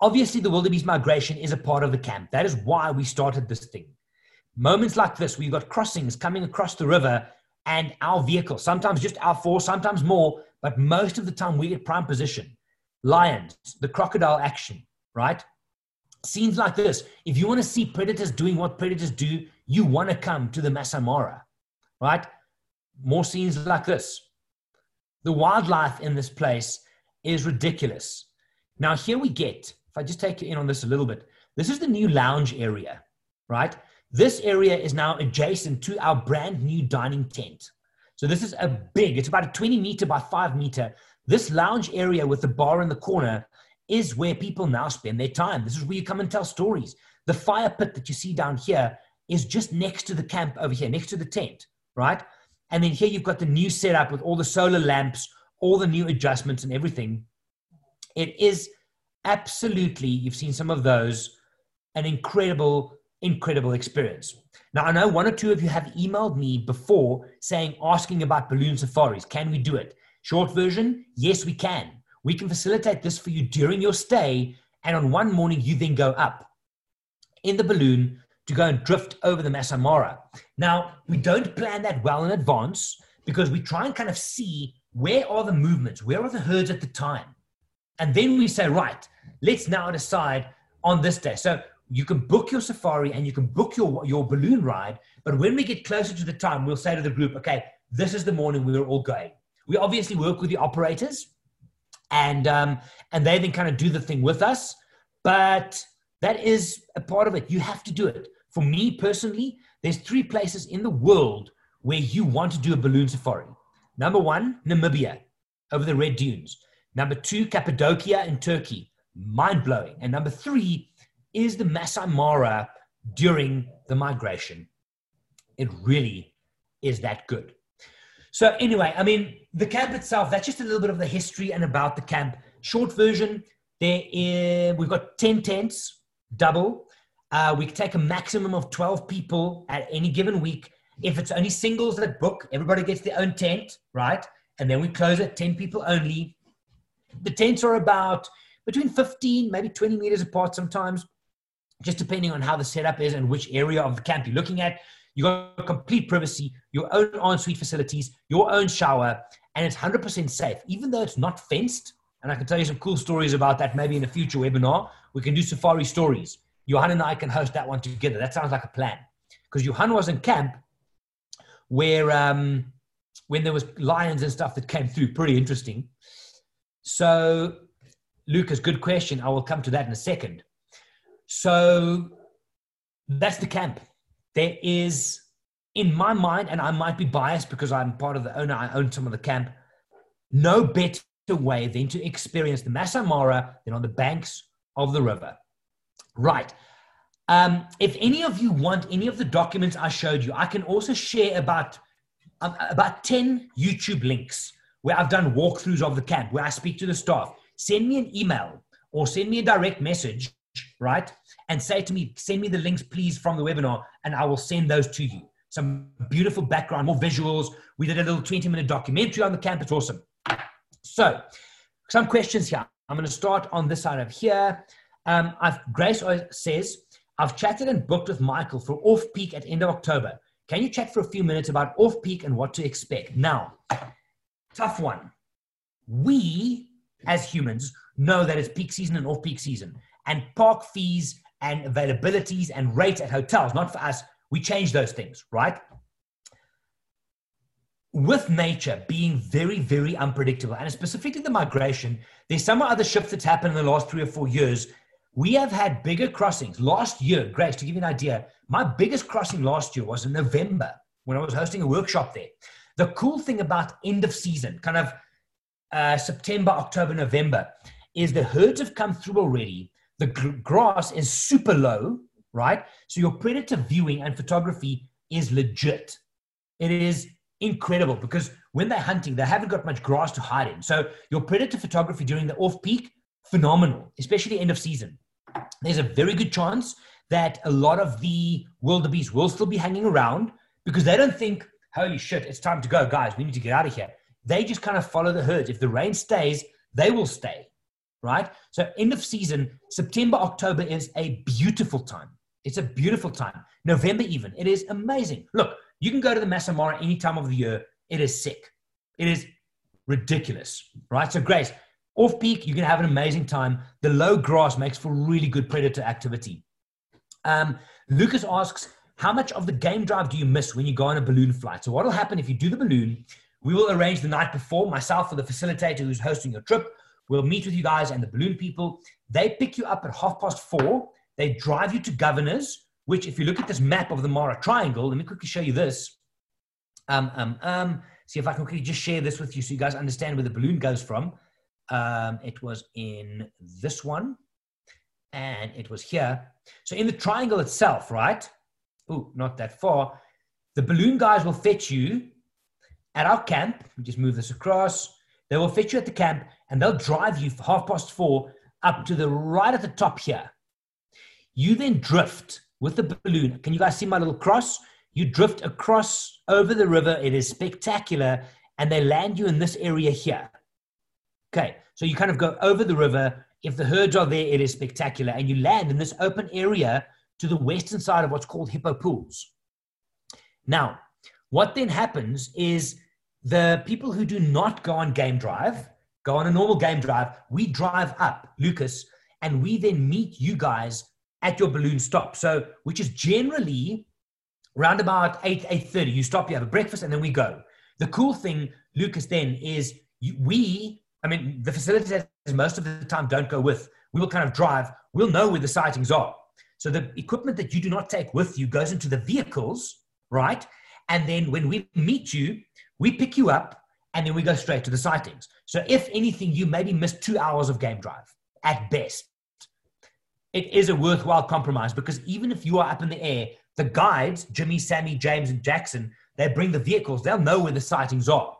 Speaker 1: obviously, the wildebeest migration is a part of the camp. That is why we started this thing. Moments like this, you've got crossings coming across the river and our vehicle, sometimes just our four, sometimes more, but most of the time we get prime position. Lions, the crocodile action, right? Scenes like this. If you want to see predators doing what predators do, you want to come to the Masai Mara, right? More scenes like this. The wildlife in this place is ridiculous. Now, here we get, if I just take you in on this a little bit, this is the new lounge area, right? This area is now adjacent to our brand new dining tent. So this is a big, it's about a 20 meter by five meter. This lounge area with the bar in the corner is where people now spend their time. This is where you come and tell stories. The fire pit that you see down here is just next to the camp over here, next to the tent, right? And then here you've got the new setup with all the solar lamps, all the new adjustments and everything. It is absolutely, you've seen some of those, an incredible incredible experience. Now, I know one or two of you have emailed me before saying, asking about balloon safaris. Can we do it? Short version, yes, we can. We can facilitate this for you during your stay. And on one morning, you then go up in the balloon to go and drift over the Masai Mara. Now, we don't plan that well in advance because we try and kind of see where are the movements, where are the herds at the time. And then we say, right, let's now decide on this day. So you can book your safari and you can book your, your balloon ride. But when we get closer to the time, we'll say to the group, okay, this is the morning we're all going. We obviously work with the operators and, um, and they then kind of do the thing with us. But that is a part of it. You have to do it. For me personally, there's three places in the world where you want to do a balloon safari. Number one, Namibia, over the Red Dunes. Number two, Cappadocia in Turkey, mind blowing. And number three, is the Masai Mara during the migration. It really is that good. So, anyway, I mean, the camp itself, that's just a little bit of the history and about the camp. Short version, There is, we've got 10 tents, double. Uh, we take a maximum of 12 people at any given week. If it's only singles that book, everybody gets their own tent, right? And then we close it, 10 people only. The tents are about between 15, maybe 20 meters apart sometimes, just depending on how the setup is and which area of the camp you're looking at. You got complete privacy, your own ensuite facilities, your own shower, and it's 100% safe, even though it's not fenced. And I can tell you some cool stories about that maybe in a future webinar. We can do safari stories. Johan and I can host that one together. That sounds like a plan. Because Johan was in camp where um, when there was lions and stuff that came through, pretty interesting. So, Lucas, good question. I will come to that in a second. So that's the camp there is, in my mind, and I might be biased because I'm part of the owner, I own some of the camp, no better way than to experience the Masai Mara than on the banks of the river. Right. Um, if any of you want any of the documents I showed you, I can also share about um, about 10 YouTube links where I've done walkthroughs of the camp, where I speak to the staff. Send me an email or send me a direct message right? And say to me, send me the links, please, from the webinar, and I will send those to you. Some beautiful background, more visuals. We did a little 20 minute documentary on the camp. It's awesome. So, some questions here. I'm going to start on this side of here. Um, I've, Grace says, I've chatted and booked with Michael for off peak at end of October. Can you chat for a few minutes about off peak and what to expect? Now, tough one. We as humans know that it's peak season and off peak season and park fees and availabilities and rates at hotels, not for us. We change those things, right? With nature being very, very unpredictable, and specifically the migration, there's some other shifts that's happened in the last three or four years. We have had bigger crossings. Last year, Grace, to give you an idea, my biggest crossing last year was in November when I was hosting a workshop there. The cool thing about end of season, kind of uh, September, October, November, is the herds have come through already the grass is super low, right? So your predator viewing and photography is legit. It is incredible because when they're hunting, they haven't got much grass to hide in. So your predator photography during the off peak, phenomenal, especially end of season. There's a very good chance that a lot of the wildebeest will still be hanging around because they don't think, holy shit, it's time to go, guys, we need to get out of here. They just kind of follow the herds. If the rain stays, they will stay right? So end of season, September, October is a beautiful time. It's a beautiful time. November even, it is amazing. Look, you can go to the Masai Mara any time of the year. It is sick. It is ridiculous, right? So Grace, off peak, you can have an amazing time. The low grass makes for really good predator activity. Um, Lucas asks, how much of the game drive do you miss when you go on a balloon flight? So what will happen if you do the balloon? We will arrange the night before, myself or the facilitator who's hosting your trip We'll meet with you guys and the balloon people. They pick you up at half past four. They drive you to Governors, which, if you look at this map of the Mara Triangle, let me quickly show you this. Um, um, um, see if I can quickly just share this with you so you guys understand where the balloon goes from. Um, it was in this one, and it was here. So in the triangle itself, right? Oh, not that far. The balloon guys will fetch you at our camp. We just move this across. They will fetch you at the camp and they'll drive you for half past four up to the right at the top here. You then drift with the balloon. Can you guys see my little cross? You drift across over the river. It is spectacular. And they land you in this area here. Okay, so you kind of go over the river. If the herds are there, it is spectacular. And you land in this open area to the western side of what's called Hippo Pools. Now, what then happens is the people who do not go on game drive, go on a normal game drive, we drive up, Lucas, and we then meet you guys at your balloon stop. So, which is generally around about 8, 8.30. You stop, you have a breakfast, and then we go. The cool thing, Lucas, then is we, I mean, the facilitators most of the time don't go with. We will kind of drive. We'll know where the sightings are. So the equipment that you do not take with you goes into the vehicles, right? And then when we meet you, we pick you up and then we go straight to the sightings. So if anything, you maybe missed two hours of game drive at best. It is a worthwhile compromise because even if you are up in the air, the guides, Jimmy, Sammy, James, and Jackson, they bring the vehicles. They'll know where the sightings are.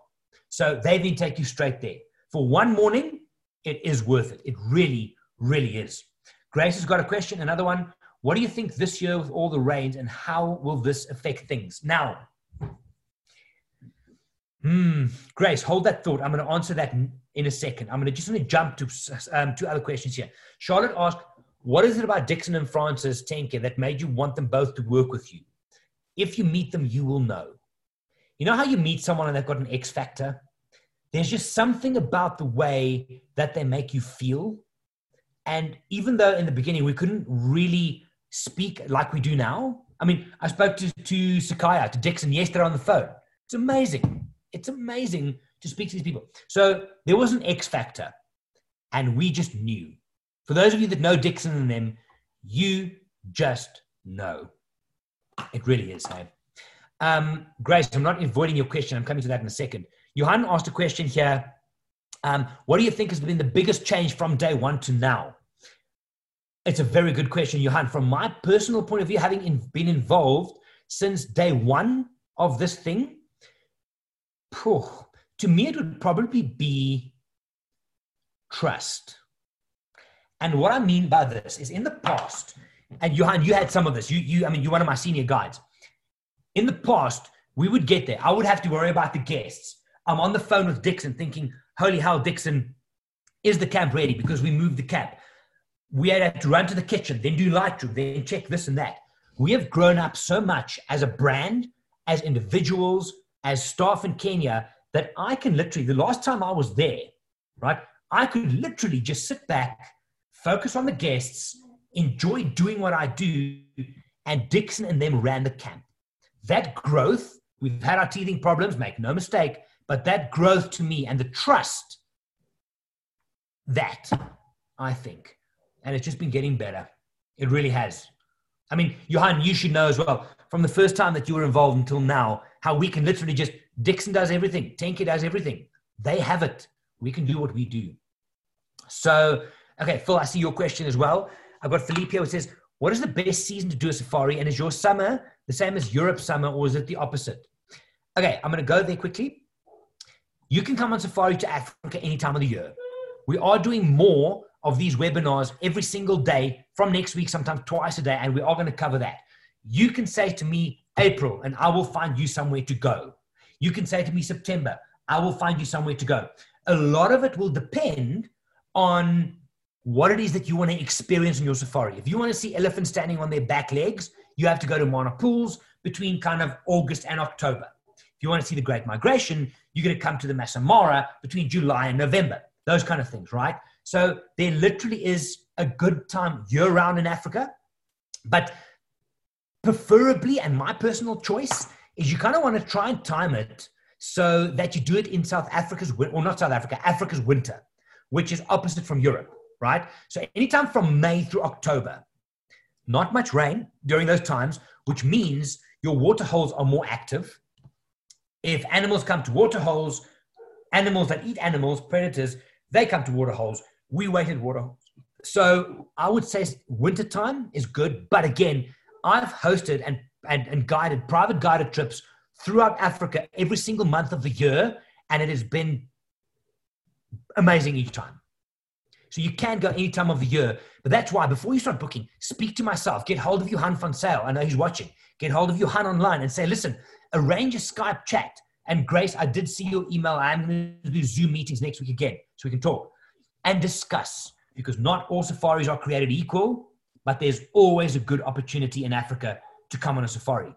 Speaker 1: So they then take you straight there. For one morning, it is worth it. It really, Really is. Grace has got a question. Another one. What do you think this year with all the rains and how will this affect things? Now, hmm, Grace, hold that thought. I'm going to answer that in a second. I'm going to just want to jump to um, two other questions here. Charlotte asked, what is it about Dixon and Francis Tenke that made you want them both to work with you? If you meet them, you will know. You know how you meet someone and they've got an X factor? There's just something about the way that they make you feel. And even though in the beginning we couldn't really speak like we do now, I mean, I spoke to, to Sakaya, to Dixon yesterday on the phone. It's amazing. It's amazing to speak to these people. So there was an X factor, and we just knew. For those of you that know Dixon and them, you just know. It really is, hey? Um, Grace, I'm not avoiding your question. I'm coming to that in a second. Johan asked a question here. Um, what do you think has been the biggest change from day one to now? It's a very good question, Johan. From my personal point of view, having in, been involved since day one of this thing, to me, it would probably be trust. And what I mean by this is in the past, and Johan, you had some of this. You, you, I mean, you're one of my senior guides. In the past, we would get there. I would have to worry about the guests. I'm on the phone with Dixon thinking, holy hell, Dixon, is the camp ready? Because we moved the camp. We had to run to the kitchen, then do Lightroom, then check this and that. We have grown up so much as a brand, as individuals, as staff in Kenya, that I can literally, the last time I was there, right, I could literally just sit back, focus on the guests, enjoy doing what I do, and Dixon and them ran the camp. That growth, we've had our teething problems, make no mistake, but that growth to me and the trust, that I think, and it's just been getting better. It really has. I mean, Johan, you should know as well from the first time that you were involved until now, how we can literally just Dixon does everything, Tenke does everything. They have it. We can do what we do. So, okay, Phil, I see your question as well. I've got Felipe who says, What is the best season to do a safari? And is your summer the same as Europe summer, or is it the opposite? Okay, I'm going to go there quickly. You can come on safari to Africa any time of the year. We are doing more of these webinars every single day from next week, sometimes twice a day, and we are going to cover that. You can say to me, April, and I will find you somewhere to go. You can say to me, September, I will find you somewhere to go. A lot of it will depend on what it is that you want to experience in your safari. If you want to see elephants standing on their back legs, you have to go to Mana Pools between kind of August and October. If you want to see the Great Migration, you're going to come to the Masai Mara between July and November. Those kind of things, right? So there literally is a good time year round in Africa. But preferably, and my personal choice, is you kind of want to try and time it so that you do it in South Africa's, or not South Africa, Africa's winter, which is opposite from Europe right? So anytime from May through October, not much rain during those times, which means your water holes are more active. If animals come to water holes, animals that eat animals, predators, they come to water holes. We waited water holes. So I would say wintertime is good. But again, I've hosted and, and, and guided private guided trips throughout Africa every single month of the year. And it has been amazing each time. So you can go any time of the year. But that's why before you start booking, speak to myself, get hold of Johan van Zyl. I know he's watching. Get hold of Johan online and say, listen, arrange a Skype chat. And Grace, I did see your email. I'm going to do Zoom meetings next week again so we can talk and discuss because not all safaris are created equal, but there's always a good opportunity in Africa to come on a safari.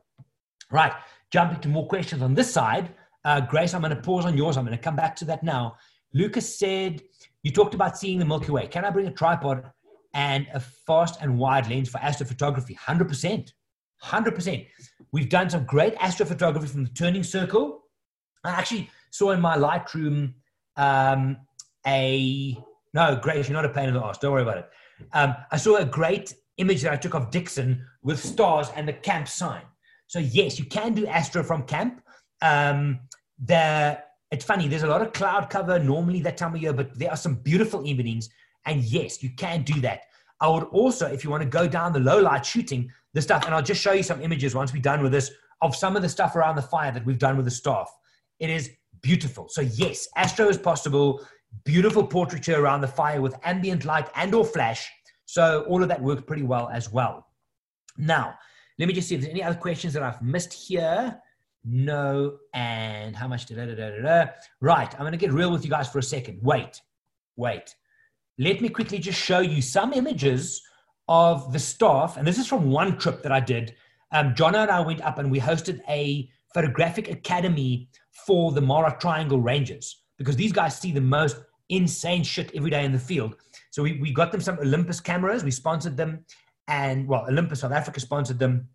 Speaker 1: Right, jumping to more questions on this side. Uh, Grace, I'm going to pause on yours. I'm going to come back to that now. Lucas said, you talked about seeing the Milky Way. Can I bring a tripod and a fast and wide lens for astrophotography? 100%. 100%. We've done some great astrophotography from the turning circle. I actually saw in my Lightroom um, a, no, Grace, you're not a pain in the ass. Don't worry about it. Um, I saw a great image that I took of Dixon with stars and the camp sign. So, yes, you can do astro from camp. Um, the it's funny, there's a lot of cloud cover normally that time of year, but there are some beautiful evenings. And yes, you can do that. I would also, if you want to go down the low light shooting, the stuff, and I'll just show you some images once we're done with this of some of the stuff around the fire that we've done with the staff. It is beautiful. So, yes, Astro is possible. Beautiful portraiture around the fire with ambient light and or flash. So all of that worked pretty well as well. Now, let me just see if there's any other questions that I've missed here. No, and how much? Da, da, da. Right, I'm going to get real with you guys for a second. Wait, wait. Let me quickly just show you some images of the staff. And this is from one trip that I did. Um, John and I went up and we hosted a photographic academy for the Mara Triangle Rangers because these guys see the most insane shit every day in the field. So we, we got them some Olympus cameras. We sponsored them. And well, Olympus South Africa sponsored them.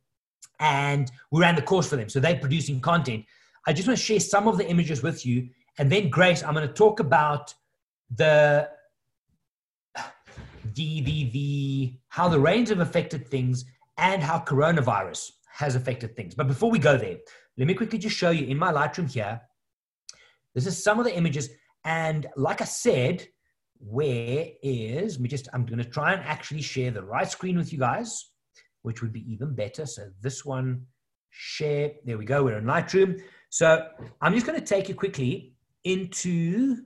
Speaker 1: And we ran the course for them. So they're producing content. I just want to share some of the images with you. And then, Grace, I'm going to talk about the the the the how the rains have affected things and how coronavirus has affected things. But before we go there, let me quickly just show you in my Lightroom here. This is some of the images. And like I said, where is, me just, I'm going to try and actually share the right screen with you guys, which would be even better. So this one, share, there we go. We're in Lightroom. So I'm just going to take you quickly into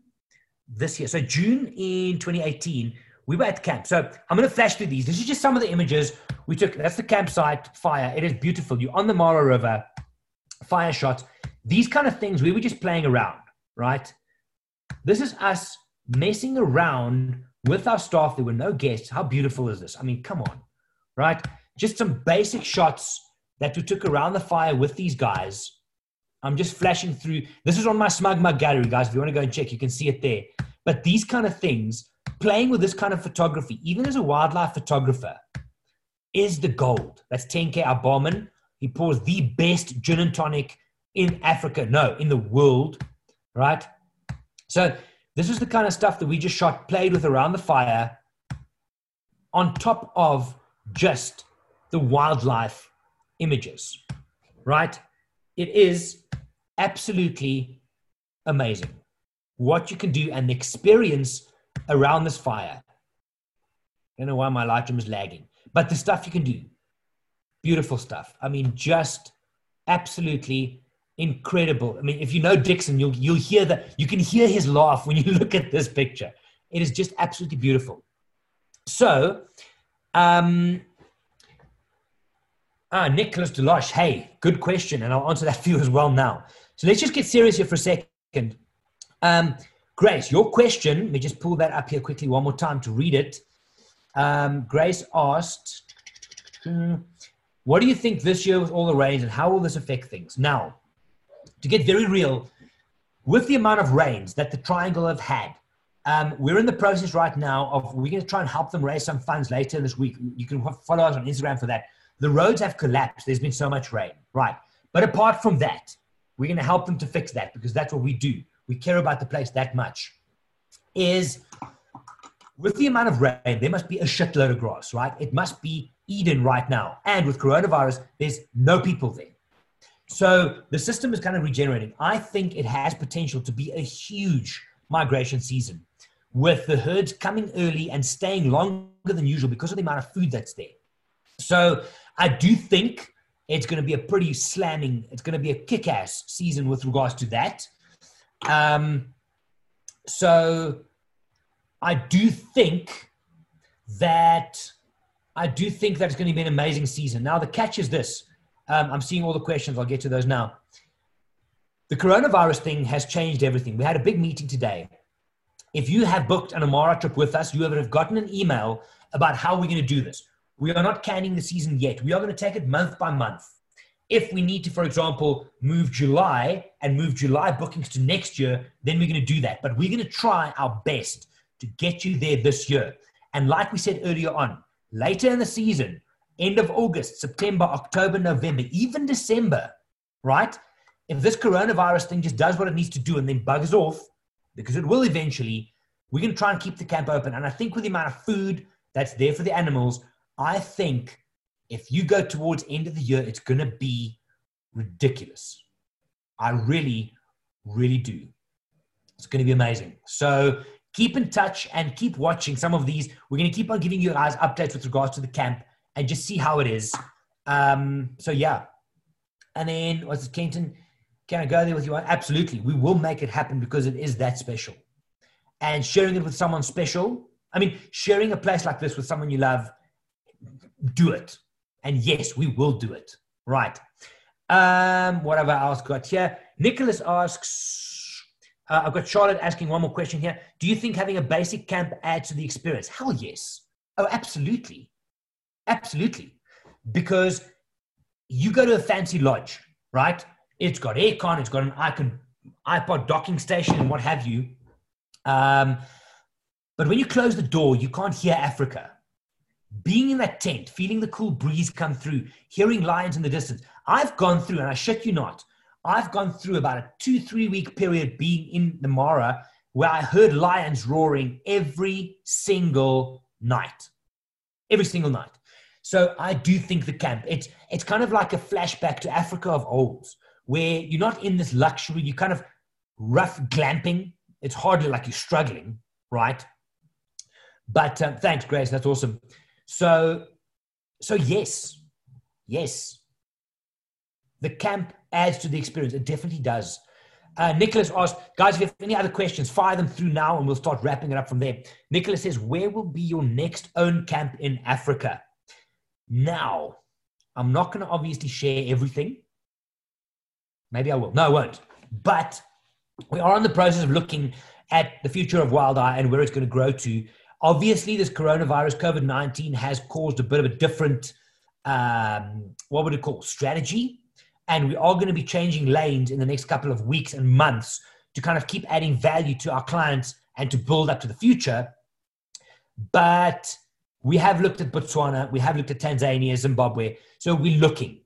Speaker 1: this year. So June in 2018, we were at camp. So I'm going to flash through these. This is just some of the images we took. That's the campsite fire. It is beautiful. You're on the Mara River, fire shots. These kind of things, we were just playing around, right? This is us messing around with our staff. There were no guests. How beautiful is this? I mean, come on, right? Just some basic shots that we took around the fire with these guys. I'm just flashing through. This is on my SmugMug gallery, guys. If you want to go and check, you can see it there. But these kind of things, playing with this kind of photography, even as a wildlife photographer, is the gold. That's Tenke Barman. He pours the best gin and tonic in Africa, no, in the world, right? So this is the kind of stuff that we just shot, played with around the fire, on top of just the wildlife images, right? It is absolutely amazing what you can do and the experience around this fire. I don't know why my Lightroom is lagging, but the stuff you can do, beautiful stuff. I mean, just absolutely incredible. I mean, if you know Dixon, you'll you'll hear that you can hear his laugh when you look at this picture. It is just absolutely beautiful. So, um, ah, Nicholas Deloche, hey, good question, and I'll answer that for you as well now. So let's just get serious here for a second. Um, Grace, your question, let me just pull that up here quickly one more time to read it. Um, Grace asked, what do you think this year with all the rains and how will this affect things? Now, to get very real, with the amount of rains that the Triangle have had, um, we're in the process right now of we're going to try and help them raise some funds later this week. You can follow us on Instagram for that. The roads have collapsed. There's been so much rain, right? But apart from that, we're going to help them to fix that because that's what we do we care about the place that much, is with the amount of rain, there must be a shitload of grass, right? It must be Eden right now. And with coronavirus, there's no people there. So the system is kind of regenerating. I think it has potential to be a huge migration season with the herds coming early and staying longer than usual because of the amount of food that's there. So I do think it's going to be a pretty slamming, it's going to be a kick ass season with regards to that. Um, so I do think that I do think that it's going to be an amazing season. Now the catch is this: um, I'm seeing all the questions. I'll get to those now. The coronavirus thing has changed everything. We had a big meeting today. If you have booked a Mara trip with us, you have gotten an email about how we're going to do this. We are not canning the season yet. We are going to take it month by month if we need to, for example, move July and move July bookings to next year, then we're going to do that. But we're going to try our best to get you there this year. And like we said earlier on, later in the season, end of August, September, October, November, even December, right? If this coronavirus thing just does what it needs to do and then bugs off, because it will eventually, we're going to try and keep the camp open. And I think with the amount of food that's there for the animals, I think if you go towards end of the year, it's going to be ridiculous. I really, really do. It's going to be amazing. So keep in touch and keep watching some of these. We're going to keep on giving you guys updates with regards to the camp and just see how it is. Um, so yeah. And then was it Kenton? Can I go there with you? Absolutely. We will make it happen because it is that special. and sharing it with someone special. I mean, sharing a place like this with someone you love, do it. And yes, we will do it. Right. Um, what have I else got here? Nicholas asks, uh, I've got Charlotte asking one more question here. Do you think having a basic camp adds to the experience? Hell yes. Oh, absolutely. Absolutely. Because you go to a fancy lodge, right? It's got aircon, it's got an icon, iPod docking station, and what have you. Um, but when you close the door, you can't hear Africa. Being in that tent, feeling the cool breeze come through, hearing lions in the distance. I've gone through, and I shit you not, I've gone through about a two, three week period being in the Mara where I heard lions roaring every single night. Every single night. So I do think the camp, it's, it's kind of like a flashback to Africa of old, where you're not in this luxury, you kind of rough glamping. It's hardly like you're struggling, right? But um, thanks, Grace. That's awesome. So, so yes, yes, the camp adds to the experience. It definitely does. Uh, Nicholas asked, guys, if you have any other questions, fire them through now and we'll start wrapping it up from there. Nicholas says, where will be your next own camp in Africa? Now, I'm not going to obviously share everything. Maybe I will. No, I won't. But we are in the process of looking at the future of Wild Eye and where it's going to grow to. Obviously, this coronavirus, COVID 19, has caused a bit of a different, um, what would it call, strategy. And we are going to be changing lanes in the next couple of weeks and months to kind of keep adding value to our clients and to build up to the future. But we have looked at Botswana, we have looked at Tanzania, Zimbabwe. So we're looking,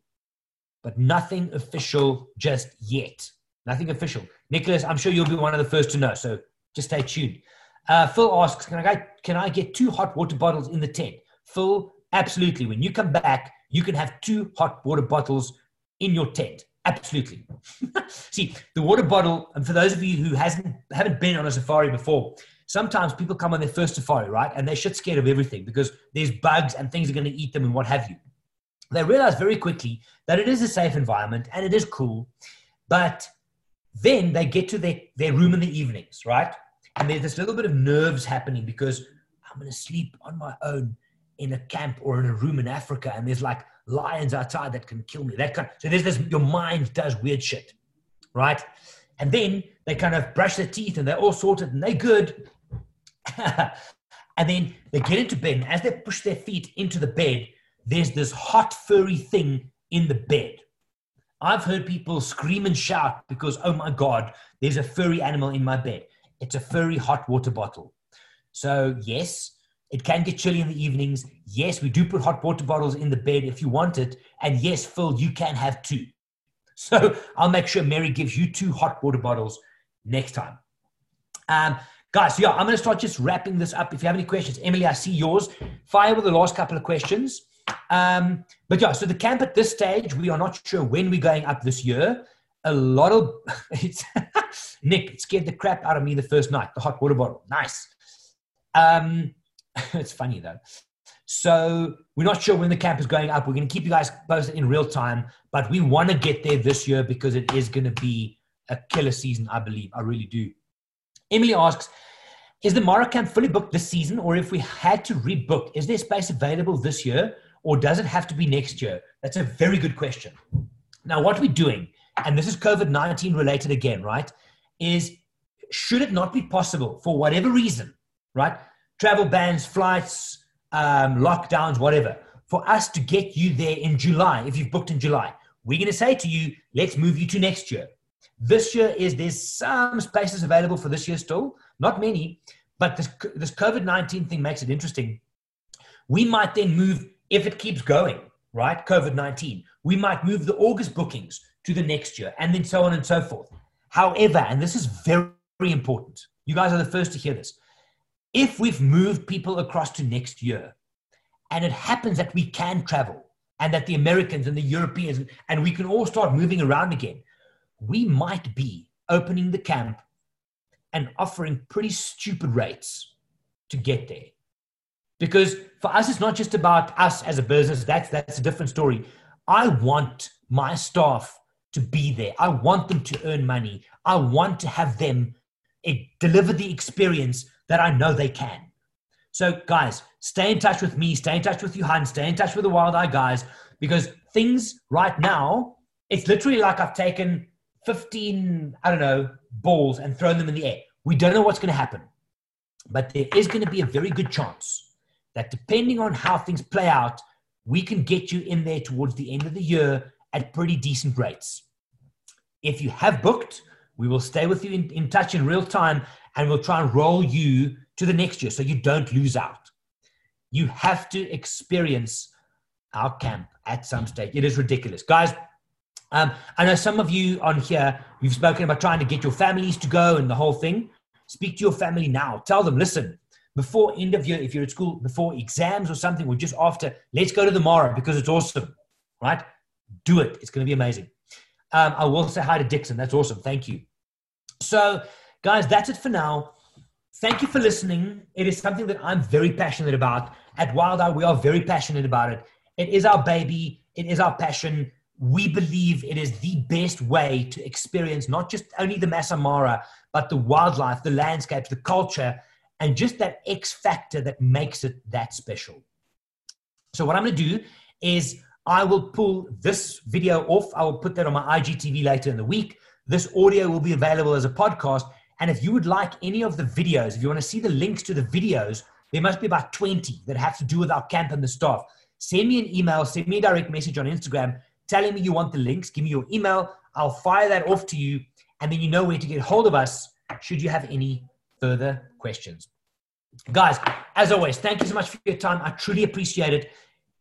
Speaker 1: but nothing official just yet. Nothing official. Nicholas, I'm sure you'll be one of the first to know. So just stay tuned. Uh, Phil asks, can I, get, can I get two hot water bottles in the tent? Phil, absolutely. When you come back, you can have two hot water bottles in your tent. Absolutely. See, the water bottle, and for those of you who hasn't haven't been on a safari before, sometimes people come on their first safari, right? And they're shit scared of everything because there's bugs and things are going to eat them and what have you. They realize very quickly that it is a safe environment and it is cool. But then they get to their, their room in the evenings, right? And there's this little bit of nerves happening because I'm going to sleep on my own in a camp or in a room in Africa, and there's like lions outside that can kill me. That kind. Of, so there's this. Your mind does weird shit, right? And then they kind of brush their teeth and they're all sorted and they're good. and then they get into bed, and as they push their feet into the bed, there's this hot furry thing in the bed. I've heard people scream and shout because, oh my God, there's a furry animal in my bed. It's a furry hot water bottle. So, yes, it can get chilly in the evenings. Yes, we do put hot water bottles in the bed if you want it. And yes, Phil, you can have two. So I'll make sure Mary gives you two hot water bottles next time. Um, guys, yeah, I'm going to start just wrapping this up. If you have any questions, Emily, I see yours. Fire with the last couple of questions. Um, but yeah, so the camp at this stage, we are not sure when we're going up this year a lot of it's Nick it scared the crap out of me the first night. The hot water bottle, nice. Um, it's funny though. So we're not sure when the camp is going up. We're going to keep you guys posted in real time, but we want to get there this year because it is going to be a killer season. I believe. I really do. Emily asks. Is the Mara camp fully booked this season, or if we had to rebook, is there space available this year, or does it have to be next year? That's a very good question. Now, what we're doing and this is COVID 19 related again, right? Is should it not be possible for whatever reason, right? Travel bans, flights, um, lockdowns, whatever, for us to get you there in July, if you've booked in July, we're going to say to you, let's move you to next year. This year is there's some spaces available for this year still, not many, but this, this COVID 19 thing makes it interesting. We might then move, if it keeps going, right? COVID 19, we might move the August bookings to the next year, and then so on and so forth. However, and this is very, very important, you guys are the first to hear this. If we've moved people across to next year, and it happens that we can travel, and that the Americans and the Europeans, and we can all start moving around again, we might be opening the camp and offering pretty stupid rates to get there. Because for us, it's not just about us as a business. That's that's a different story. I want my staff to be there. I want them to earn money. I want to have them eh, deliver the experience that I know they can. So, guys, stay in touch with me, stay in touch with Johan, stay in touch with the Wild Eye guys, because things right now, it's literally like I've taken 15, I don't know, balls and thrown them in the air. We don't know what's going to happen. But there is going to be a very good chance that depending on how things play out, we can get you in there towards the end of the year at pretty decent rates. If you have booked, we will stay with you in, in touch in real time and we'll try and roll you to the next year so you don't lose out. You have to experience our camp at some stage. It is ridiculous. Guys, um, I know some of you on here, you've spoken about trying to get your families to go and the whole thing. Speak to your family now. Tell them, listen, before end of year, if you're at school, before exams or something, or just after, let's go to the Mara because it's awesome, right? Do it. It's going to be amazing. Um, I will say hi to Dixon. That's awesome. Thank you. So, guys, that's it for now. Thank you for listening. It is something that I'm very passionate about. At Wild Eye, we are very passionate about it. It is our baby, it is our passion. We believe it is the best way to experience not just only the Masai Mara, but the wildlife, the landscapes, the culture, and just that X factor that makes it that special. So, what I'm going to do is I will pull this video off. I will put that on my IGTV later in the week. This audio will be available as a podcast. And if you would like any of the videos, if you want to see the links to the videos, there must be about 20 that have to do with our camp and the staff. Send me an email, send me a direct message on Instagram telling me you want the links. Give me your email. I'll fire that off to you. And then you know where to get hold of us should you have any further questions. Guys, as always, thank you so much for your time. I truly appreciate it.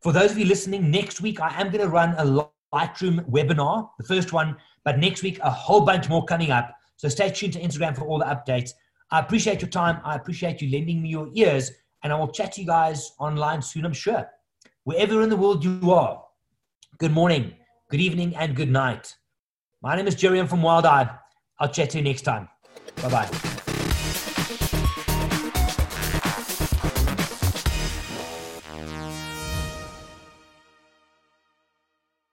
Speaker 1: For those of you listening, next week I am going to run a Lightroom webinar, the first one, but next week a whole bunch more coming up. So stay tuned to Instagram for all the updates. I appreciate your time. I appreciate you lending me your ears, and I will chat to you guys online soon, I'm sure. Wherever in the world you are, good morning, good evening, and good night. My name is Gerry. I'm from Wild Eye. I'll chat to you next time. Bye bye.